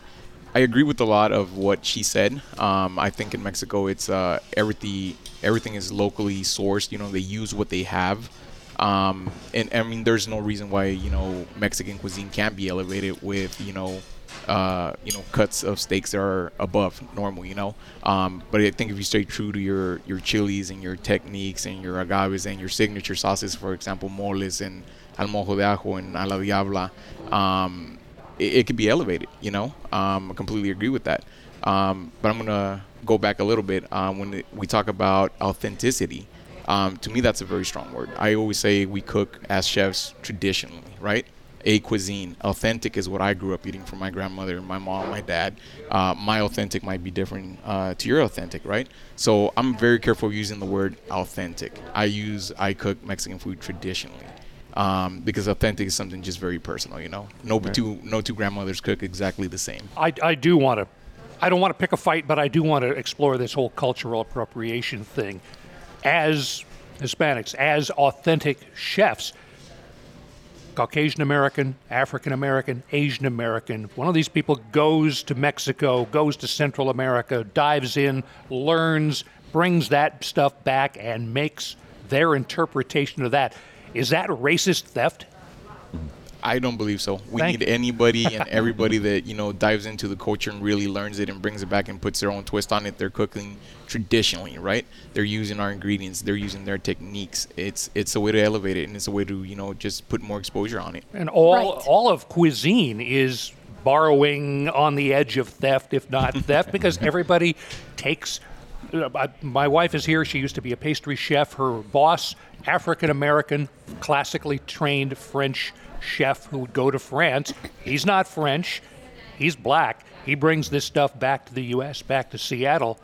I agree with a lot of what she said. Um, I think in Mexico, it's uh, everything. Everything is locally sourced. You know, they use what they have. Um, and I mean, there's no reason why you know Mexican cuisine can't be elevated with you know, uh, you know, cuts of steaks that are above normal. You know, um, but I think if you stay true to your your chilies and your techniques and your agaves and your signature sauces, for example, moles and al mojo de ajo and a la diabla, um, it, it could be elevated. You know, um, I completely agree with that. Um, but I'm gonna go back a little bit um, when we talk about authenticity. Um, to me, that's a very strong word. I always say we cook as chefs traditionally, right? A cuisine. Authentic is what I grew up eating from my grandmother, my mom, my dad. Uh, my authentic might be different uh, to your authentic, right? So I'm very careful using the word authentic. I use, I cook Mexican food traditionally. Um, because authentic is something just very personal, you know. No Right. two, no two grandmothers cook exactly the same. I, I do want to, I don't want to pick a fight, but I do want to explore this whole cultural appropriation thing. As Hispanics, as authentic chefs, Caucasian American, African American, Asian American, one of these people goes to Mexico, goes to Central America, dives in, learns, brings that stuff back, and makes their interpretation of that. Is that racist theft? I don't believe so. We Thank need anybody and everybody that you know dives into the culture and really learns it and brings it back and puts their own twist on it. They're cooking traditionally, right? They're using our ingredients. They're using their techniques. It's it's a way to elevate it and it's a way to you know just put more exposure on it. And all all of cuisine is borrowing on the edge of theft, if not theft, because everybody takes. Uh, My wife is here. She used to be a pastry chef. Her boss, African American, classically trained French chef who would go to France. He's not French. He's black. He brings this stuff back to the U.S., back to Seattle.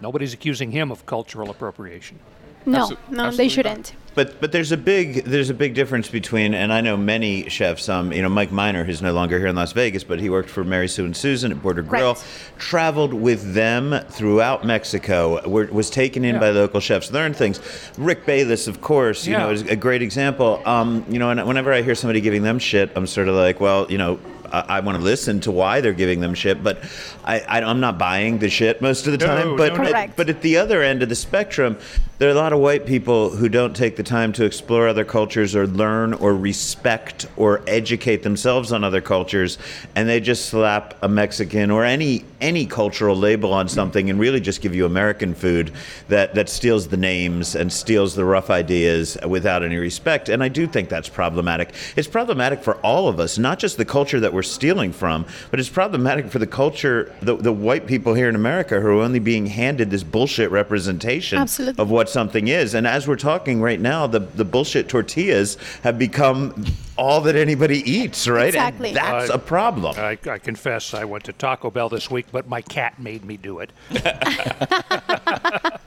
Nobody's accusing him of cultural appropriation. No, no, they shouldn't. But but there's a big there's a big difference between and I know many chefs. Um, you know Mike Minor, who's no longer here in Las Vegas, but he worked for Mary Sue and Susan at Border Grill. Traveled with them throughout Mexico. Were, was taken in Yeah. by local chefs, learned things. Rick Bayless, of course, you Yeah. know, is a great example. Um, you know, and whenever I hear somebody giving them shit, I'm sort of like, well, you know. I, I want to listen to why they're giving them shit, but I, I, I'm not buying the shit most of the No, time. But no, no. Correct. but at the other end of the spectrum, there are a lot of white people who don't take the time to explore other cultures or learn or respect or educate themselves on other cultures, and they just slap a Mexican or any any cultural label on something and really just give you American food that that steals the names and steals the rough ideas without any respect. And I do think that's problematic. It's problematic for all of us, not just the culture that we're stealing from, but it's problematic for the culture, the, the white people here in America who are only being handed this bullshit representation Absolutely. of what something is. And as we're talking right now, the, the bullshit tortillas have become all that anybody eats, right? Exactly. And that's Uh, a problem. I, I confess I went to Taco Bell this week, but my cat made me do it.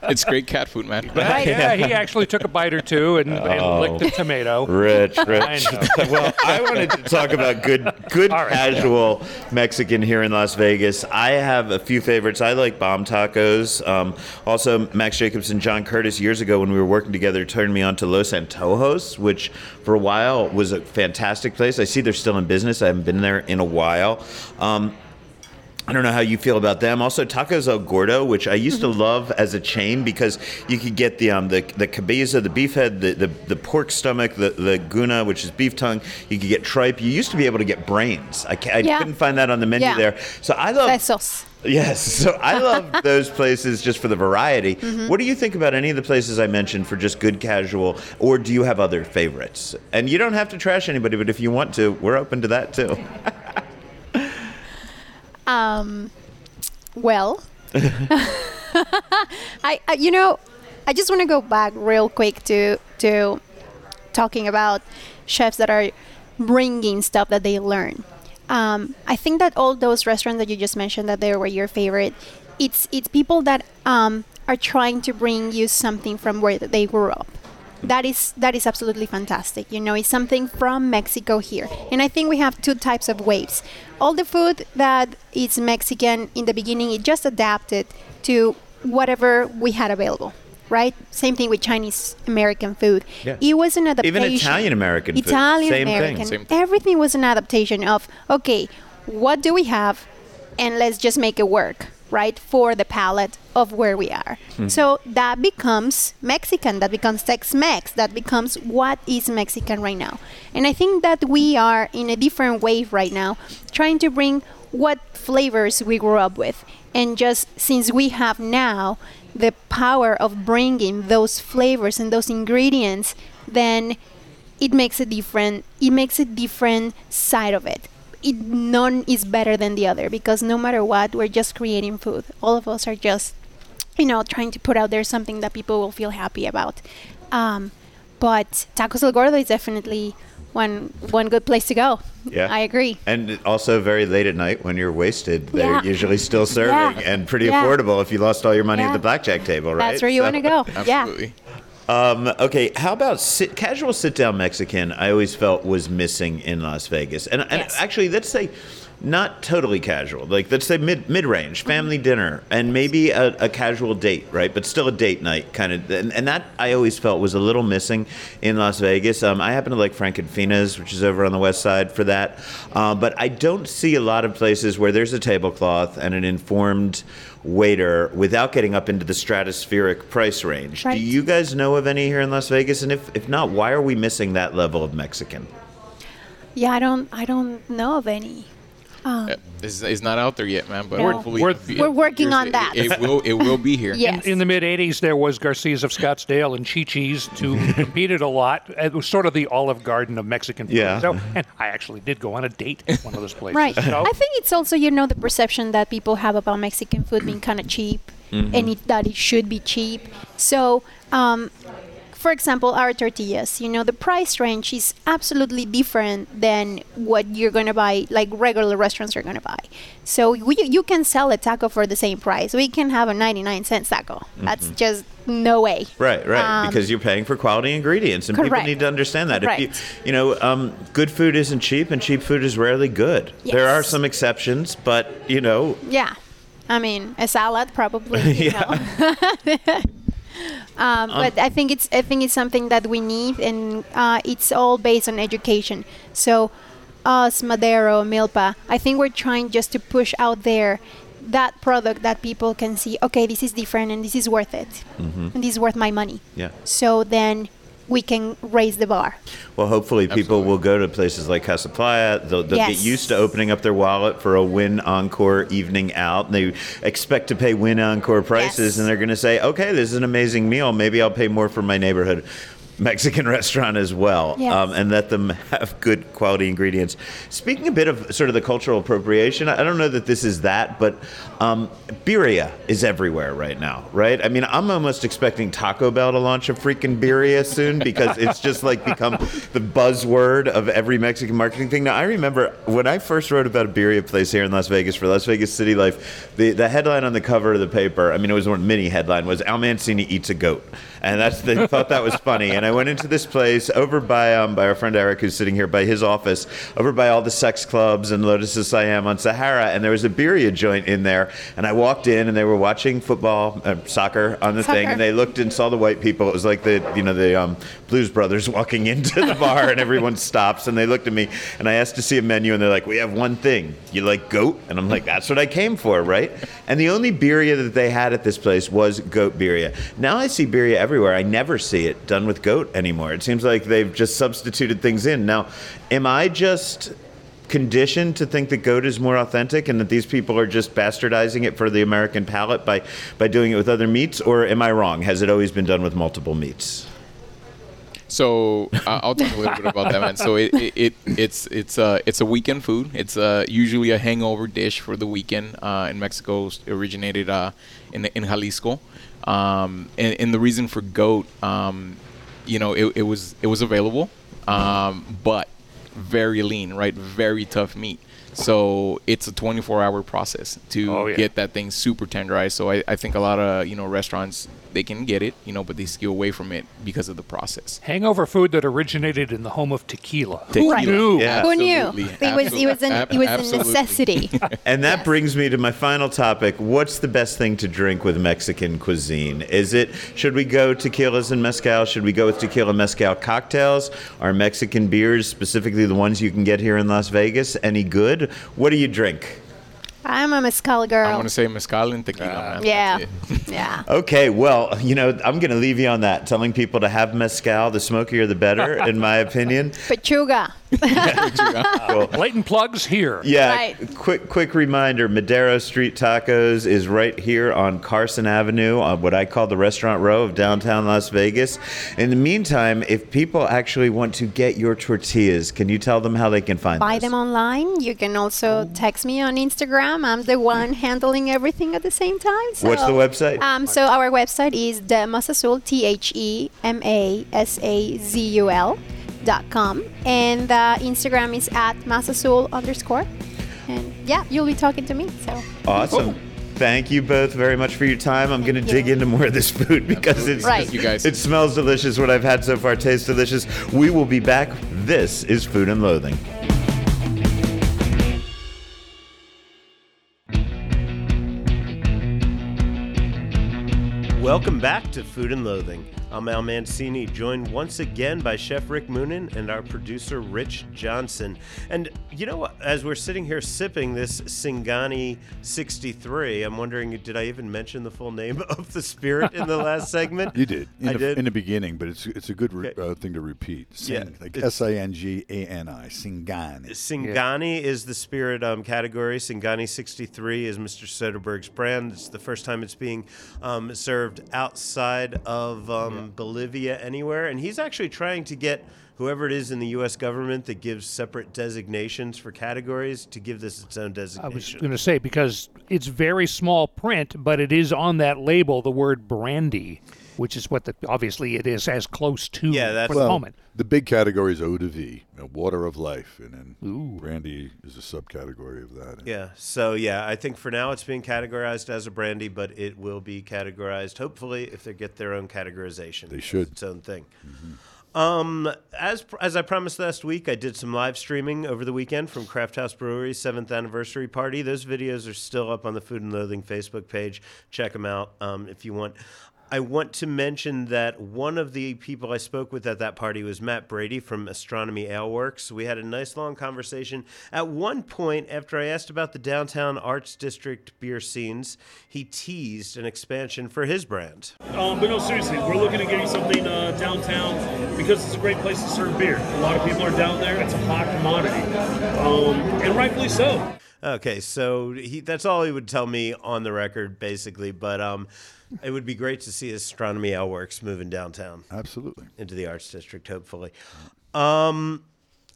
It's great cat food, man. Yeah, he actually took a bite or two and, Oh. and licked the tomato. Rich, rich. know. well, I wanted to talk about good, good All right. casual Mexican here in Las Vegas. I have a few favorites. I like bomb tacos. Um, also, Max Jacobs and John Curtis years ago when we were working together turned me on to Los Antojos, which for a while was a fantastic place. I see they're still in business. I haven't been there in a while. Um, I don't know how you feel about them. Also, Tacos El Gordo, which I used to love as a chain because you could get the um, the the cabeza, the beef head, the, the, the pork stomach, the, the guna, which is beef tongue. You could get tripe. You used to be able to get brains. I, I Yeah. couldn't find that on the menu Yeah. there. So I love Pesos. Yes. So I love those places just for the variety. Mm-hmm. What do you think about any of the places I mentioned for just good casual, or do you have other favorites? And you don't have to trash anybody, but if you want to, we're open to that too. Um, well, I, I you know, I just want to go back real quick to to talking about chefs that are bringing stuff that they learn. Um, I think that all those restaurants that you just mentioned that they were your favorite, it's it's people that um, are trying to bring you something from where they grew up. that is that is absolutely fantastic. You know, it's something from Mexico here, and I think we have two types of waves. All the food that is Mexican in the beginning, it just adapted to whatever we had available. Right, same thing with Chinese American food. Yeah. It was an adaptation. Even Italian-American food. Italian Same thing. American. Same thing. Everything was an adaptation of okay, what do we have, and let's just make it work, right, for the palate of where we are. Hmm. So that becomes Mexican, that becomes Tex Mex, that becomes what is Mexican right now. And I think that we are in a different wave right now, trying to bring what flavors we grew up with. And just since we have now the power of bringing those flavors and those ingredients, then it makes a different it makes a different side of it. It none is better than the other because no matter what we're just creating food. All of us are just you know trying to put out there something that people will feel happy about. Um, but tacos el gordo is definitely one one good place to go Yeah. i agree And also very late at night when you're wasted, they're Yeah. usually still serving Yeah. and pretty Yeah. affordable if you lost all your money at the blackjack table, right? that's where you So- want to go yeah Absolutely. Um, okay, how about sit, casual sit down Mexican? I always felt was missing in Las Vegas, and, and Yes. actually, let's say not totally casual. Like let's say mid mid range, family dinner, and maybe a, a casual date, right? But still a date night kind of. And, and that I always felt was a little missing in Las Vegas. Um, I happen to like Frank and Fina's, which is over on the west side for that, uh, but I don't see a lot of places where there's a tablecloth and an informed waiter without getting up into the stratospheric price range. Right. Do you guys know of any here in Las Vegas? And if, if not, why are we missing that level of Mexican? yeah i don't i don't know of any um, It's, it's not out there yet, man. But No. hopefully, We're- it- We're working on that. It, it will. It will be here. yes In the mid 80s, there was Garcia's of Scottsdale and Chi Chi's, who competed a lot. It was sort of the Olive Garden of Mexican food. Yeah. So, and I actually did go on a date at one of those places. Right. So, I think it's also you know the perception that people have about Mexican food being kind of cheap, and it, that it should be cheap. So, um, for example, our tortillas, you know, the price range is absolutely different than what you're gonna buy, like regular restaurants are gonna buy. So we, you can sell a taco for the same price. We can have a 99 cent taco. That's just no way. Right, right. Um, because you're paying for quality ingredients, and people need to understand that. If you, you know, um, good food isn't cheap, and cheap food is rarely good. There are some exceptions, but you know, Yeah. I mean, a salad probably. You know. um, but I think it's I think it's something that we need, and uh, it's all based on education. So, us, Madero, Milpa, I think we're trying just to push out there that product that people can see. Okay, this is different, and this is worth it, and this is worth my money. yeah. So then we can raise the bar. Well, hopefully, people will go to places like Casa Playa. They'll, they'll get used to opening up their wallet for a Wynn Encore evening out. And they expect to pay Wynn Encore prices, Yes. and they're going to say, "Okay, this is an amazing meal. Maybe I'll pay more for my neighborhood." Mexican restaurant as well, Yes. um, and let them have good quality ingredients. Speaking a bit of sort of the cultural appropriation, I don't know that this is that, but um, birria is everywhere right now, right? I mean, I'm almost expecting Taco Bell to launch a freaking birria soon because it's just like become the buzzword of every Mexican marketing thing. Now, I remember when I first wrote about a birria place here in Las Vegas for Las Vegas City Life, the, the headline on the cover of the paper, I mean, it was one mini headline, was Al Mancini eats a goat. And that's they thought that was funny. And I went into this place over by um, by our friend Eric, who's sitting here by his office, over by all the sex clubs and Lotus of Siam on Sahara, and there was a birria joint in there. And I walked in, and they were watching football, uh, soccer on the thing, and they looked and saw the white people. It was like the you know the um, Blues Brothers walking into the bar, and everyone stops, and they looked at me, and I asked to see a menu, and they're like, "We have one thing. You like goat?" And I'm like, "That's what I came for, right?" And the only birria that they had at this place was goat birria. Now I see birria everywhere. I never see it done with goat anymore. It seems like they've just substituted things in. Now, am I just conditioned to think that goat is more authentic and that these people are just bastardizing it for the American palate by, by doing it with other meats? Or am I wrong? Has it always been done with multiple meats? So uh, I'll talk a little bit about that, man. So it, it, it it's it's uh it's a weekend food. It's uh usually a hangover dish for the weekend. Uh, in Mexico, originated uh in in Jalisco, um, and, and the reason for goat, um, you know, it, it was it was available, um, but very lean, right? Very tough meat. So it's a 24-hour process to Oh, yeah. get that thing super tenderized. So I, I think a lot of you know restaurants they can get it, you know, but they skew away from it because of the process. Hangover food that originated in the home of tequila. Tequila. Who knew? Yeah. Who knew? It was it was an, it was a necessity. And that brings me to my final topic. What's the best thing to drink with Mexican cuisine? Is it should we go tequilas and mezcal? Should we go with tequila mezcal cocktails? Are Mexican beers, specifically the ones you can get here in Las Vegas, any good? What do you drink? I'm a mezcal girl. I'm gonna say mezcal and tequila, man. yeah, yeah. Okay, well, you know, I'm going to leave you on that, telling people to have mezcal. The smokier, the better, in my opinion. Pechuga. Cool. Blatant plugs here. Yeah, Right. quick quick reminder, Madero Street Tacos is right here on Carson Avenue, on what I call the restaurant row of downtown Las Vegas. In the meantime, if people actually want to get your tortillas, can you tell them how they can find them? Buy those? them online. You can also text me on Instagram. I'm the one handling everything at the same time. So, What's the website? Um, so our website is the Masazul, T H E M A S A Z U L dot com, and uh, Instagram is at Masazul underscore. And yeah, you'll be talking to me. So Awesome. Thank you both very much for your time. I'm going to dig into more of this food because it's Right. You guys. it smells delicious. What I've had so far tastes delicious. We will be back. This is Food and Loathing. Welcome back to Food and Loathing. I'm Al Mancini, joined once again by Chef Rick Moonen and our producer Rich Johnson. And you know? As we're sitting here sipping this Singani 63, I'm wondering, did I even mention the full name of the spirit in the last segment? You did. In I did. In the beginning, but it's it's a good re- Okay. uh, thing to repeat. Sing, Yeah, like S I N G A N I, Singani. Singani is the spirit um, category. Singani 63 is Mr. Soderbergh's brand. It's the first time it's being um, served outside of um, Bolivia anywhere. And he's actually trying to get whoever it is in the U.S. government that gives separate designations for categories to give this its own designation. I was going to say because it's very small print, but it is on that label the word brandy, which is what the obviously it is as close to Yeah, that's- for the Well, moment. the big category is eau de vie, uh, water of life, and then brandy is a subcategory of that. Yeah. So yeah, I think for now it's being categorized as a brandy, but it will be categorized hopefully if they get their own categorization. They should. It's its own thing. Um, as as I promised last week, I did some live streaming over the weekend from CraftHaus Brewery's seventh anniversary party. Those videos are still up on the Food and Loathing Facebook page. Check them out um, if you want. I want to mention that one of the people I spoke with at that party was Matt Brady from Astronomy Ale Works. We had a nice long conversation. At one point, after I asked about the downtown Arts District beer scenes, he teased an expansion for his brand. Um, but no, seriously, we're looking at getting something uh, downtown because it's a great place to serve beer. A lot of people are down there. It's a hot commodity, um, and rightfully so. Okay, so he, that's all he would tell me on the record, basically. But um, it would be great to see Astronomy Ale Works moving downtown Absolutely. into the Arts District, hopefully. Um,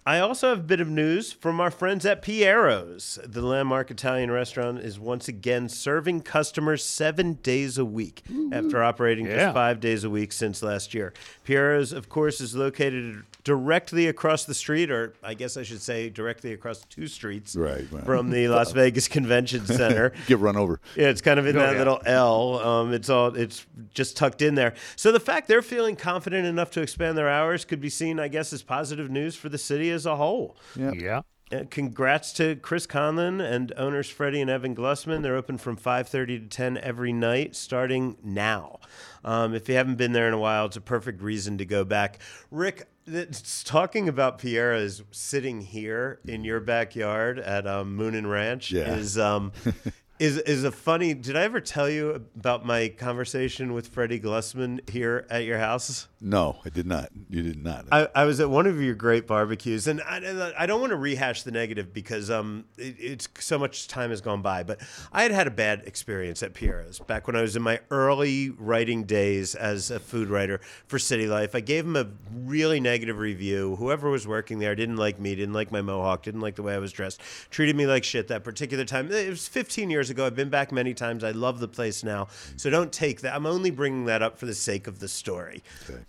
I also have a bit of news from our friends at Piero's. The landmark Italian restaurant is once again serving customers seven days a week after operating Yeah. just five days a week since last year. Piero's, of course, is located directly across the street, or I guess I should say directly across two streets Right, right. from the Las Vegas Convention Center. Get run over. Yeah, it's kind of in Oh, that yeah. little L. Um, it's all it's just tucked in there. So the fact they're feeling confident enough to expand their hours could be seen, I guess, as positive news for the city as a whole. Yeah. Uh, congrats to Chris Conlon and owners Freddie and Evan Glusman. They're open from 5:30 to 10 every night, starting now. Um, if you haven't been there in a while, it's a perfect reason to go back. Rick, it's talking about Piero's sitting here in your backyard at um, Moonen Ranch Yeah. is um, is is a funny. Did I ever tell you about my conversation with Freddie Glusman here at your house? No, I did not. You did not. I, I was at one of your great barbecues, and I, I don't want to rehash the negative because um, it, it's so much time has gone by. But I had had a bad experience at Piero's back when I was in my early writing days as a food writer for City Life. I gave him a really negative review. Whoever was working there didn't like me, didn't like my mohawk, didn't like the way I was dressed, treated me like shit that particular time. It was 15 years ago. I've been back many times. I love the place now. So don't take that. I'm only bringing that up for the sake of the story.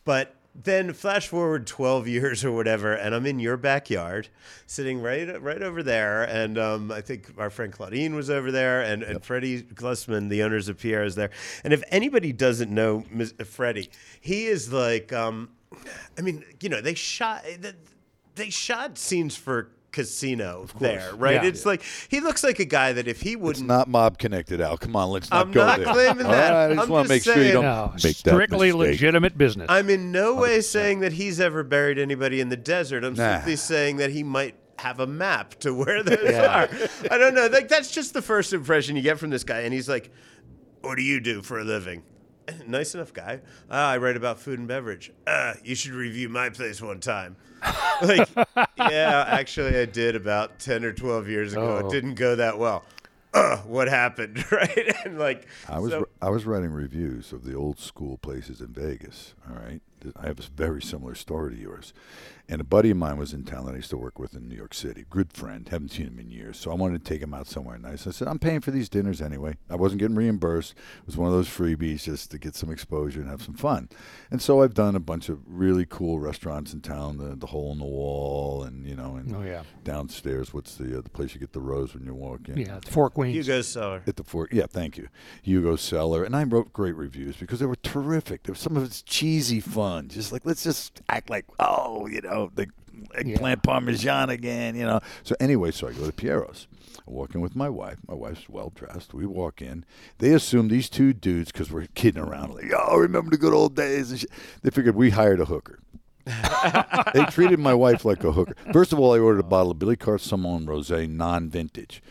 But then flash forward 12 years or whatever, and I'm in your backyard, sitting right right over there, and um, I think our friend Claudine was over there, and, and Freddie Glusman, the owners of Pierre, is there. And if anybody doesn't know Ms. Freddie, he is like, um, I mean, you know, they shot they shot scenes for Casino there, right? Yeah. It's like he looks like a guy that if he wouldn't not mob connected, Al. Come on, let's not I'm go not there. claiming that. right, I just I'm want to just make sure you don't No, make that strictly mistake. legitimate business. I'm in no way saying that he's ever buried anybody in the desert. I'm Nah. simply saying that he might have a map to where those Yeah. are. I don't know. Like that's just the first impression you get from this guy, and he's like, "What do you do for a living?" Nice enough guy. Ah, I write about food and beverage. Uh, you should review my place one time. like, yeah, actually, I did about ten or twelve years ago. Oh. It didn't go that well. Uh, what happened? Right? And like, I was so- I was writing reviews of the old school places in Vegas. All right, I have a very similar story to yours. And a buddy of mine was in town that I used to work with in New York City. Good friend, haven't seen him in years. So I wanted to take him out somewhere nice. I said, I'm paying for these dinners anyway. I wasn't getting reimbursed. It was one of those freebies just to get some exposure and have some fun. And so I've done a bunch of really cool restaurants in town. The, the Hole in the Wall, and you know, and Oh, yeah. downstairs. What's the uh, the place you get the rose when you walk in? yeah, Four Queens. Hugo's Cellar. at the fort. Yeah, thank you, Hugo Cellar, and I wrote great reviews because they were terrific. There was some of it's cheesy fun, just like let's just act like oh, you know, the eggplant parmesan again, you know. So anyway, so I go to Piero's. I walk in with my wife. My wife's well dressed. We walk in. They assume these two dudes, because we're kidding around, like, oh, remember the good old days. And. They figured we hired a hooker. they treated my wife like a hooker. First of all, I ordered a bottle of Billecart-Salmon Rosé non-vintage.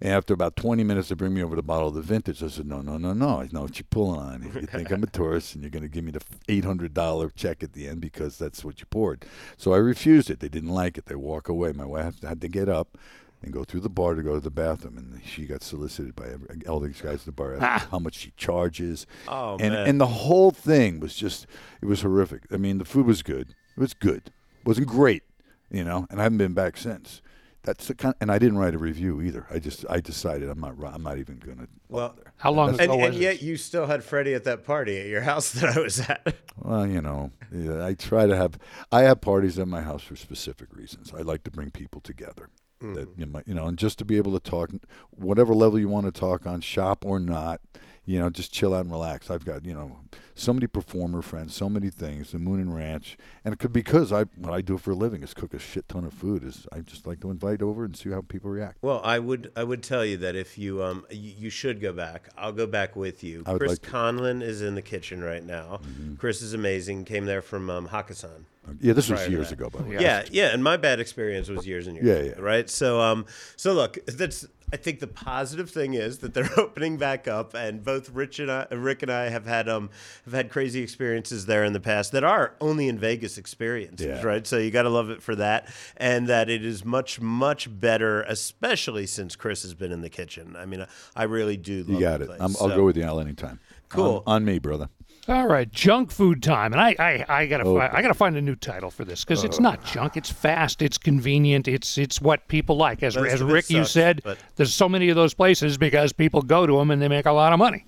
And after about 20 minutes, they bring me over the bottle of the vintage. I said, no, no, no, no. I know what you're pulling on. You think I'm a tourist and you're going to give me the $800 check at the end because that's what you poured. So I refused it. They didn't like it. They walk away. My wife had to get up and go through the bar to go to the bathroom. And she got solicited by every, all these guys at the bar, asking how much she charges. Oh, and, man. and the whole thing was just, it was horrific. I mean, the food was good. It was good. It wasn't great, you know, and I haven't been back since. That's the kind, and I didn't write a review either. I just I decided I'm not I'm not even gonna. Well, How long and, ago and was yet it? you still had Freddie at that party at your house that I was at. Well, you know, yeah, I try to have I have parties at my house for specific reasons. I like to bring people together. That mm-hmm. you, might, you know, and just to be able to talk, whatever level you want to talk on, shop or not, you know, just chill out and relax. I've got you know so many performer friends, so many things. The Moonen Ranch, and it could because I what I do for a living is cook a shit ton of food. Is I just like to invite over and see how people react. Well, I would I would tell you that if you um you, you should go back. I'll go back with you. Chris like. Conlon is in the kitchen right now. Chris is amazing. Came there from um, Hakkasan. Yeah, this was years ago, by the way. Yeah. yeah, and my bad experience was years and years. Yeah, ago, yeah. Right. So um so look, that's I think the positive thing is that they're opening back up, and both Rich and I, Rick and I have had um have had crazy experiences there in the past that are only in Vegas experiences, Yeah. right? So you got to love it for that, and that it is much much better, especially since Chris has been in the kitchen. I mean, I, I really do. Love You got it. place. I'm, I'll So- go with you, Al, anytime. Cool. On, on me, brother. All right, junk food time, and I, I, I gotta, I gotta find a new title for this because it's not junk. It's fast. It's convenient. It's, it's what people like. As, as Rick, you said, but- there's so many of those places because people go to them and they make a lot of money.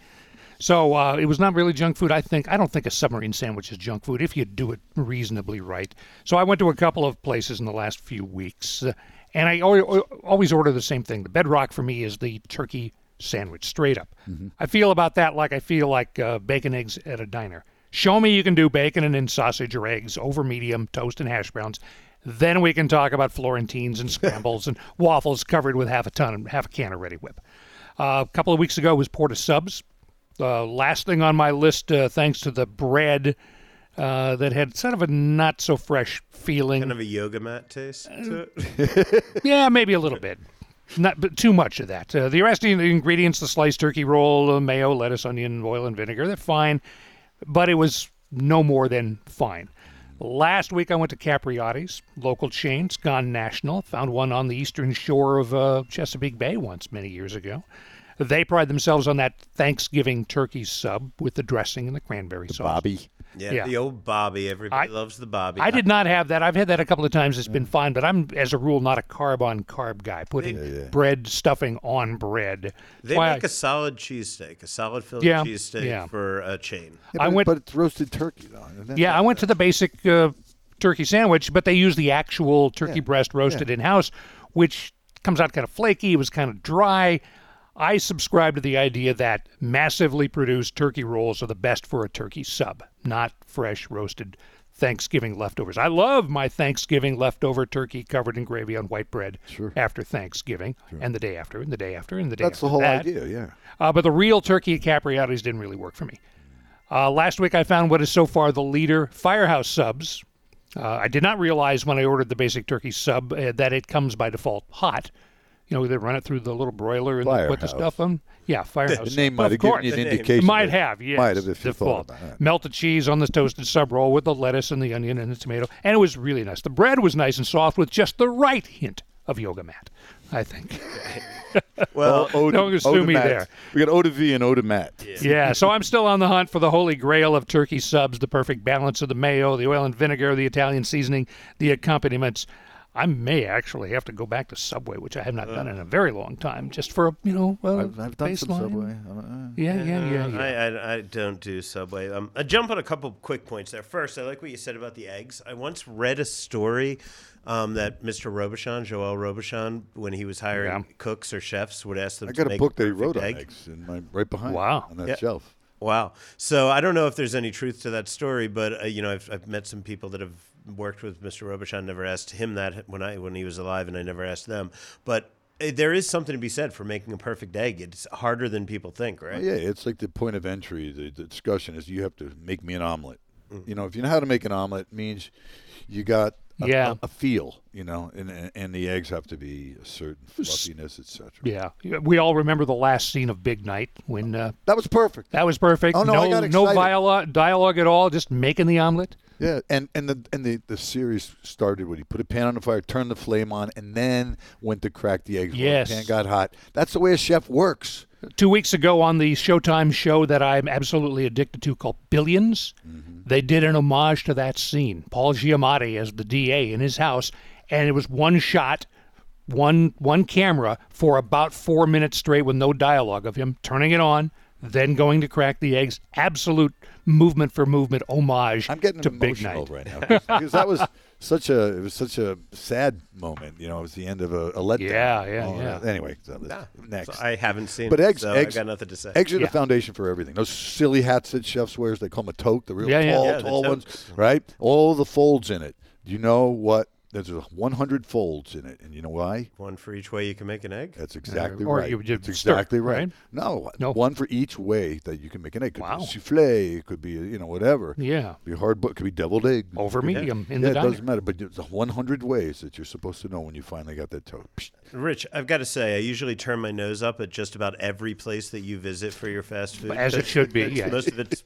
So uh, it was not really junk food. I think I don't think a submarine sandwich is junk food if you do it reasonably right. So I went to a couple of places in the last few weeks, uh, and I always order the same thing. The bedrock for me is the turkey sandwich, straight up. I feel about that like I feel like uh, bacon eggs at a diner. Show me you can do bacon and then sausage or eggs over medium, toast and hash browns. Then we can talk about Florentines and scrambles and waffles covered with half a ton, and half a can of Reddi-wip. Uh, a couple of weeks ago was Port of Subs. Uh, last thing on my list, uh, thanks to the bread uh, that had sort of a not so fresh feeling. kind of a yoga mat taste to it. yeah, maybe a little bit. Not but too much of that. Uh, the rest of the ingredients, the sliced turkey roll, uh, mayo, lettuce, onion, oil, and vinegar, they're fine, but it was no more than fine. Last week I went to Capriotti's, local chain. It's gone national. Found one on the eastern shore of uh, Chesapeake Bay once many years ago. They pride themselves on that Thanksgiving turkey sub with the dressing and the cranberry sauce. Bobby. Yeah, Yeah. the old Bobby. Everybody loves the Bobby. I did not have that. I've had that a couple of times. It's been fine, but I'm, as a rule, not a carb on carb guy. Putting bread stuffing on bread. They Why make I- a solid cheesesteak, a solid Philly Yeah, cheesesteak yeah. for a chain. Yeah, I went- but it's roasted turkey though. Yeah, I not went to the basic uh, turkey sandwich, but they use the actual turkey Yeah, breast roasted in house, which comes out kind of flaky. It was kind of dry. I subscribe to the idea that massively produced turkey rolls are the best for a turkey sub, not fresh roasted Thanksgiving leftovers. I love my Thanksgiving leftover turkey covered in gravy on white bread after Thanksgiving and the day after and the day after and the day after. That's after the whole that. idea, yeah. Uh, but the real turkey at Capriotti's didn't really work for me. Uh, last week, I found what is so far the leader Firehouse subs. Uh, I did not realize when I ordered the basic turkey sub uh, that it comes by default hot. You know, they run it through the little broiler and put the stuff on. Yeah, Firehouse. The name might have given you an indication Might have, yes. Might have if you thought about it. Melted cheese on the toasted sub roll with the lettuce and the onion and the tomato, and it was really nice. The bread was nice and soft with just the right hint of yoga mat. I think. Well, don't sue me there. We got Oda V and Oda Matt. Yeah, so I'm still on the hunt for the holy grail of turkey subs, the perfect balance of the mayo, the oil and vinegar, the Italian seasoning, the accompaniments. I may actually have to go back to Subway, which I have not done in a very long time, just for a you know. Uh, I've, I've done some. Subway. Uh, Yeah, yeah, yeah, yeah. I, I, I don't do Subway. Um, I jump on a couple quick points there. First, I like what you said about the eggs. I once read a story um, that Mr. Robuchon, Joel Robuchon, when he was hiring Yeah. cooks or chefs, would ask them I to got a make book that he perfect wrote on eggs in my, right behind Wow. on that Yeah. shelf. Wow. So I don't know if there's any truth to that story, but uh, you know, I've, I've met some people that have worked with Mr. Robuchon. Never asked him that when I when he was alive, and I never asked them. But uh, there is something to be said for making a perfect egg. It's harder than people think, right? Oh, yeah, it's like the point of entry. The, the discussion is you have to make me an omelet. Mm. You know, if you know how to make an omelet, it means you got a, Yeah. a, a feel. You know, and and the eggs have to be a certain fluffiness, etc. Yeah, we all remember the last scene of Big Night when uh, That was perfect. that was perfect. Oh, no, I got no excited. dialogue, dialogue at all. Just making the omelet. Yeah, and and the and the, the series started when he put a pan on the fire, turned the flame on, and then went to crack the eggs. Yes. the pan got hot. That's the way a chef works. Two weeks ago on the Showtime show that I'm absolutely addicted to called Billions, mm-hmm. they did an homage to that scene. Paul Giamatti as the DA in his house, and it was one shot, one one camera for about four minutes straight with no dialogue of him turning it on, then going to crack the eggs. Absolute movement for movement homage I'm getting to Big emotional Night. right now because- because that was such a it was such a sad moment. You know, it was the end of a, a letdown. Yeah, yeah, All yeah. that. Anyway, so next. So I haven't seen But eggs, so eggs, I got nothing to say. Eggs are Yeah. the foundation for everything. Those silly hats that chefs wears, they call them a toque, the real Yeah, yeah. tall, Yeah, the tall ones, right? All the folds in it. Do you know what? There's 100 folds in it, and you know why? One for each way you can make an egg. That's exactly or right. you just That's stir, exactly right. right? No, No. one for each way that you can make an egg. Could Wow. be a souffle, it could be you know whatever. Yeah. Be hard, but could be deviled egg. Over medium in yeah, the it diner. doesn't matter. But it's 100 ways that you're supposed to know when you finally got that toast. Rich, I've got to say, I usually turn my nose up at just about every place that you visit for your fast food. As it should be, yeah. Most of it's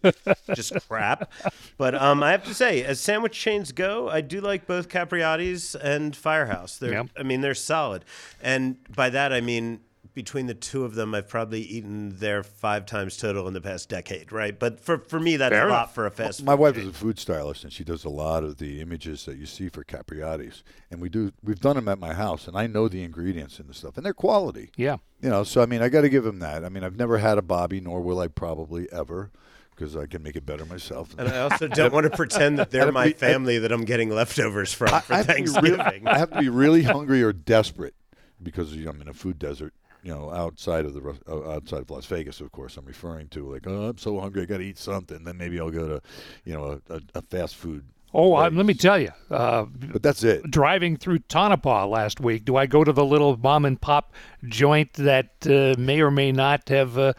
just crap. But um, I have to say, as sandwich chains go, I do like both Capriotti's and Firehouse. They're. I mean, they're solid. And by that, I mean, between the two of them, I've probably eaten there five times total in the past decade, right? But for, for me, that's Fair a lot for a fast My wife is a food stylist, and she does a lot of the images that you see for Capriotti's. And we do, we've done them at my house, and I know the ingredients and the stuff, and they're quality. Yeah. You know, so I mean, I got to give them that. I mean, I've never had a Bobbie, nor will I probably ever, because I can make it better myself. And I also don't want to pretend that they're my be- family that I'm getting leftovers from for I have, to be Thanksgiving. really, I have to be really hungry or desperate because you know, I'm in a food desert. You know, outside of the uh, outside of Las Vegas, of course, I'm referring to like, oh, I'm so hungry, I got to eat something. Then maybe I'll go to, you know, a, a, a fast food. Oh, I, let me tell you. Uh, But that's it. driving through Tonopah last week, do I go to the little mom and pop joint that uh, may or may not have uh,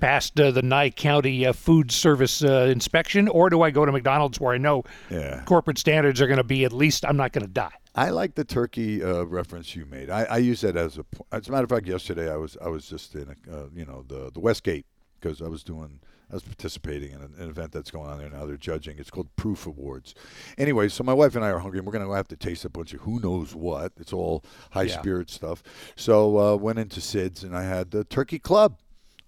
passed uh, the Nye County uh, Food Service uh, inspection, or do I go to McDonald's where I know Yeah. corporate standards are going to be at least I'm not going to die? I like the turkey uh, reference you made. I, I use that as a. As a matter of fact, yesterday I was I was just in a, uh, you know the the Westgate because I was doing I was participating in an, an event that's going on there now. They're judging. It's called Proof Awards. Anyway, so my wife and I are hungry, and we're going to have to taste a bunch of who knows what. It's all high Yeah. spirit stuff. So uh, went into Sid's and I had the Turkey Club.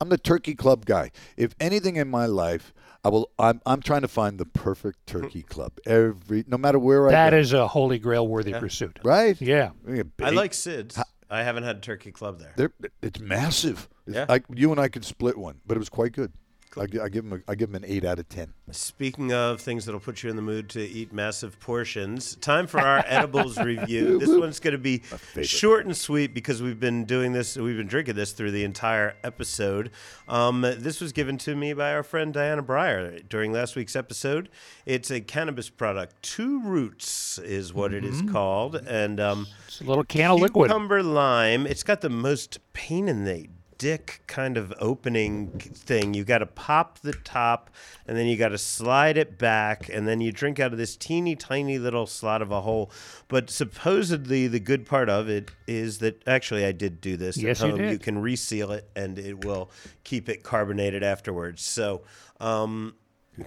I'm the Turkey Club guy. If anything in my life, I will. I'm. I'm trying to find the perfect turkey club. Every, no matter where I That go. is a holy grail worthy pursuit. right. Yeah. Yeah, I big- like Sid's. I haven't had a Turkey Club there. They're, it's massive. Yeah. I, you and I could split one, but it was quite good. I, I give them. A, I give them an eight out of ten. Speaking of things that'll put you in the mood to eat massive portions, time for our edibles review. This one's going to be short and sweet because we've been doing this, we've been drinking this through the entire episode. Um, this was given to me by our friend Diana Breyer during last week's episode. It's a cannabis product. Two Roots is what it is called, and um, It's a little can of liquid. cucumber lime. It's got the most pain in the dick kind of opening thing. You got to pop the top, and then you got to slide it back, and then you drink out of this teeny tiny little slot of a hole. But supposedly, the good part of it is that actually, I did do this Yes, at you home. did. You can reseal it, and it will keep it carbonated afterwards. So. Um,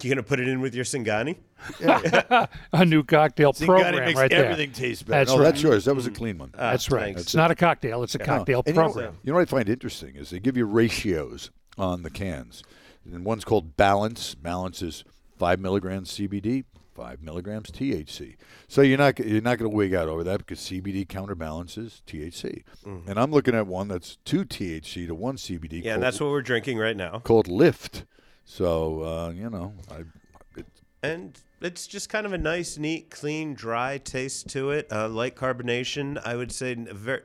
you gonna put it in with your Singani? a new cocktail program makes right there. everything taste better. That's no, right. that's yours. That was a clean one. That's right. thanks. It's not a cocktail. It's a cocktail And you know- program. You know, what I find interesting is they give you ratios on the cans, and one's called Balance. Balance is five milligrams CBD, five milligrams THC. So you're not you're not going to wig out over that because CBD counterbalances THC. Mm-hmm. And I'm looking at one that's two THC to one CBD. Yeah, called, and that's what we're drinking right now. called Lift. So uh, you know, I, it, and it's just kind of a nice, neat, clean, dry taste to it. Uh, light carbonation. I would say ver-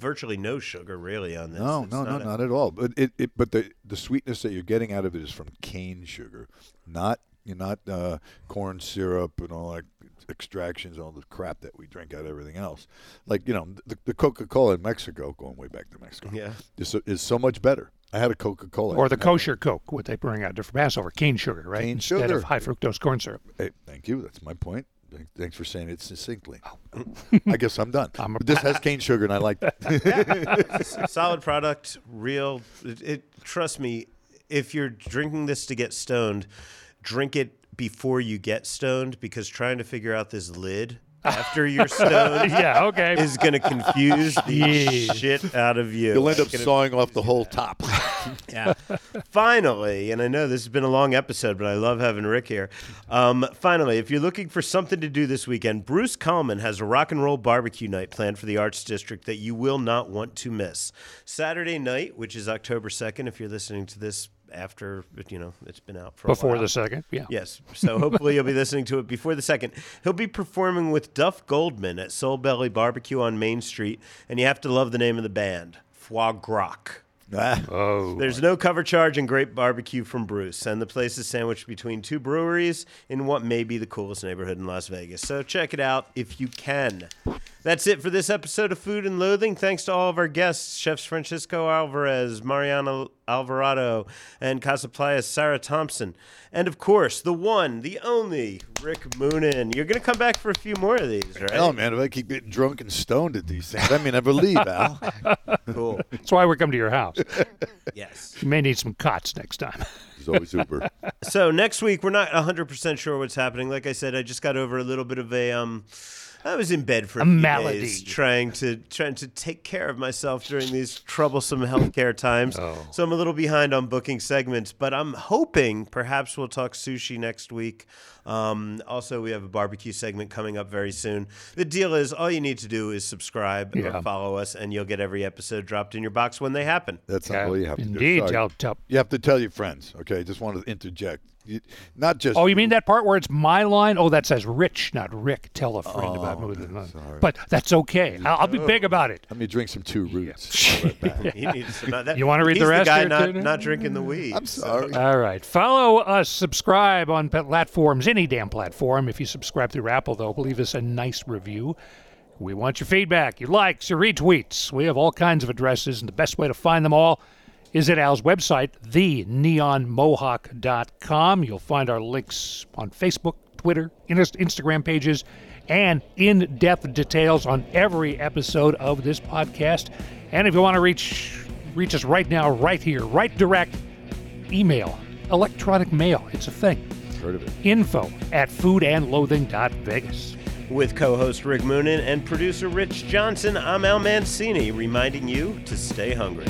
virtually no sugar really on this. No, It's no, no, a- not at all. But it, it but the the sweetness that you're getting out of it is from cane sugar, not you're not uh, corn syrup and all that extractions, all the crap that we drink out of everything else. Like you know, the, the Coca Cola in Mexico, going way back to Mexico, Yeah. is is so much better. I had a Coca Cola Or the kosher Coke, what they bring out for Passover, cane sugar, right? Cane Instead sugar. of high fructose corn syrup. Hey, thank you. That's my point. Thanks for saying it succinctly. Oh. I guess I'm done. I'm a this has cane sugar, and I like that. Solid product, real. It, it. Trust me, if you're drinking this to get stoned, drink it before you get stoned because trying to figure out this lid after you're stoned Yeah, okay. is going to confuse the Yeah. shit out of you. You'll end up sawing off the whole top. Yeah. finally, and I know this has been a long episode, but I love having Rick here. Um, finally, if you're looking for something to do this weekend, Bruce Kalman has a rock and roll barbecue night planned for the Arts District that you will not want to miss. Saturday night, which is October 2nd, if you're listening to this after, you know, it's been out for a Before while. the second, yeah. Yes. So hopefully you'll be listening to it before the second. He'll be performing with Duff Goldman at Soul Belly Barbecue on Main Street, and you have to love the name of the band, Foie Gras. Ah. Oh. There's no cover charge and great barbecue from Bruce, and the place is sandwiched between two breweries in what may be the coolest neighborhood in Las Vegas. So check it out if you can. That's it for this episode of Food and Loathing. Thanks to all of our guests, chefs Francisco Alvarez, Mariana Alvarado, and Casa Playa's Sarah Thompson. And of course, the one, the only Rick Moonen. You're going to come back for a few more of these, right? Oh man, if I keep getting drunk and stoned at these things, I may never leave, Al. Cool. That's why we're coming to your house. Yes. You may need some cots next time. It's always Uber. so next week we're not 100% sure what's happening like i said i just got over a little bit of a um i was in bed for a, A few malady. days trying to trying to take care of myself during these troublesome healthcare times so i'm a little behind on booking segments but i'm hoping perhaps we'll talk sushi next week um, also we have a barbecue segment coming up very soon the deal is all you need to do is subscribe Yeah. or follow us and you'll get every episode dropped in your box when they happen That's not all you have to do. Indeed. Sorry. Tell, tell. You have to tell your friends. Okay, just want to interject. You, not just. Oh, you mean that part where it's my line? Oh, that says Rich, not Rick. Tell a friend about oh, moving. But that's okay. I'll, I'll be big oh, about it. Let me drink some two roots. I'll be right back. He needs to know that- You wanna read he's the rest guy here, not, not drinking the weed I'm sorry. All right. Follow us, subscribe on platforms, any damn platform. If you subscribe through Apple, though, leave us a nice review. We want your feedback, your likes, your retweets. We have all kinds of addresses, and the best way to find them all is at Al's website, theneonmohawk.com. You'll find our links on Facebook, Twitter, Instagram pages, and in depth details on every episode of this podcast. And if you want to reach reach us right now, right here, right direct, email, electronic mail. It's a thing. Heard of it. Info at foodandloathing.vegas. With co host Rick Moonen and producer Rich Johnson, I'm Al Mancini, reminding you to stay hungry.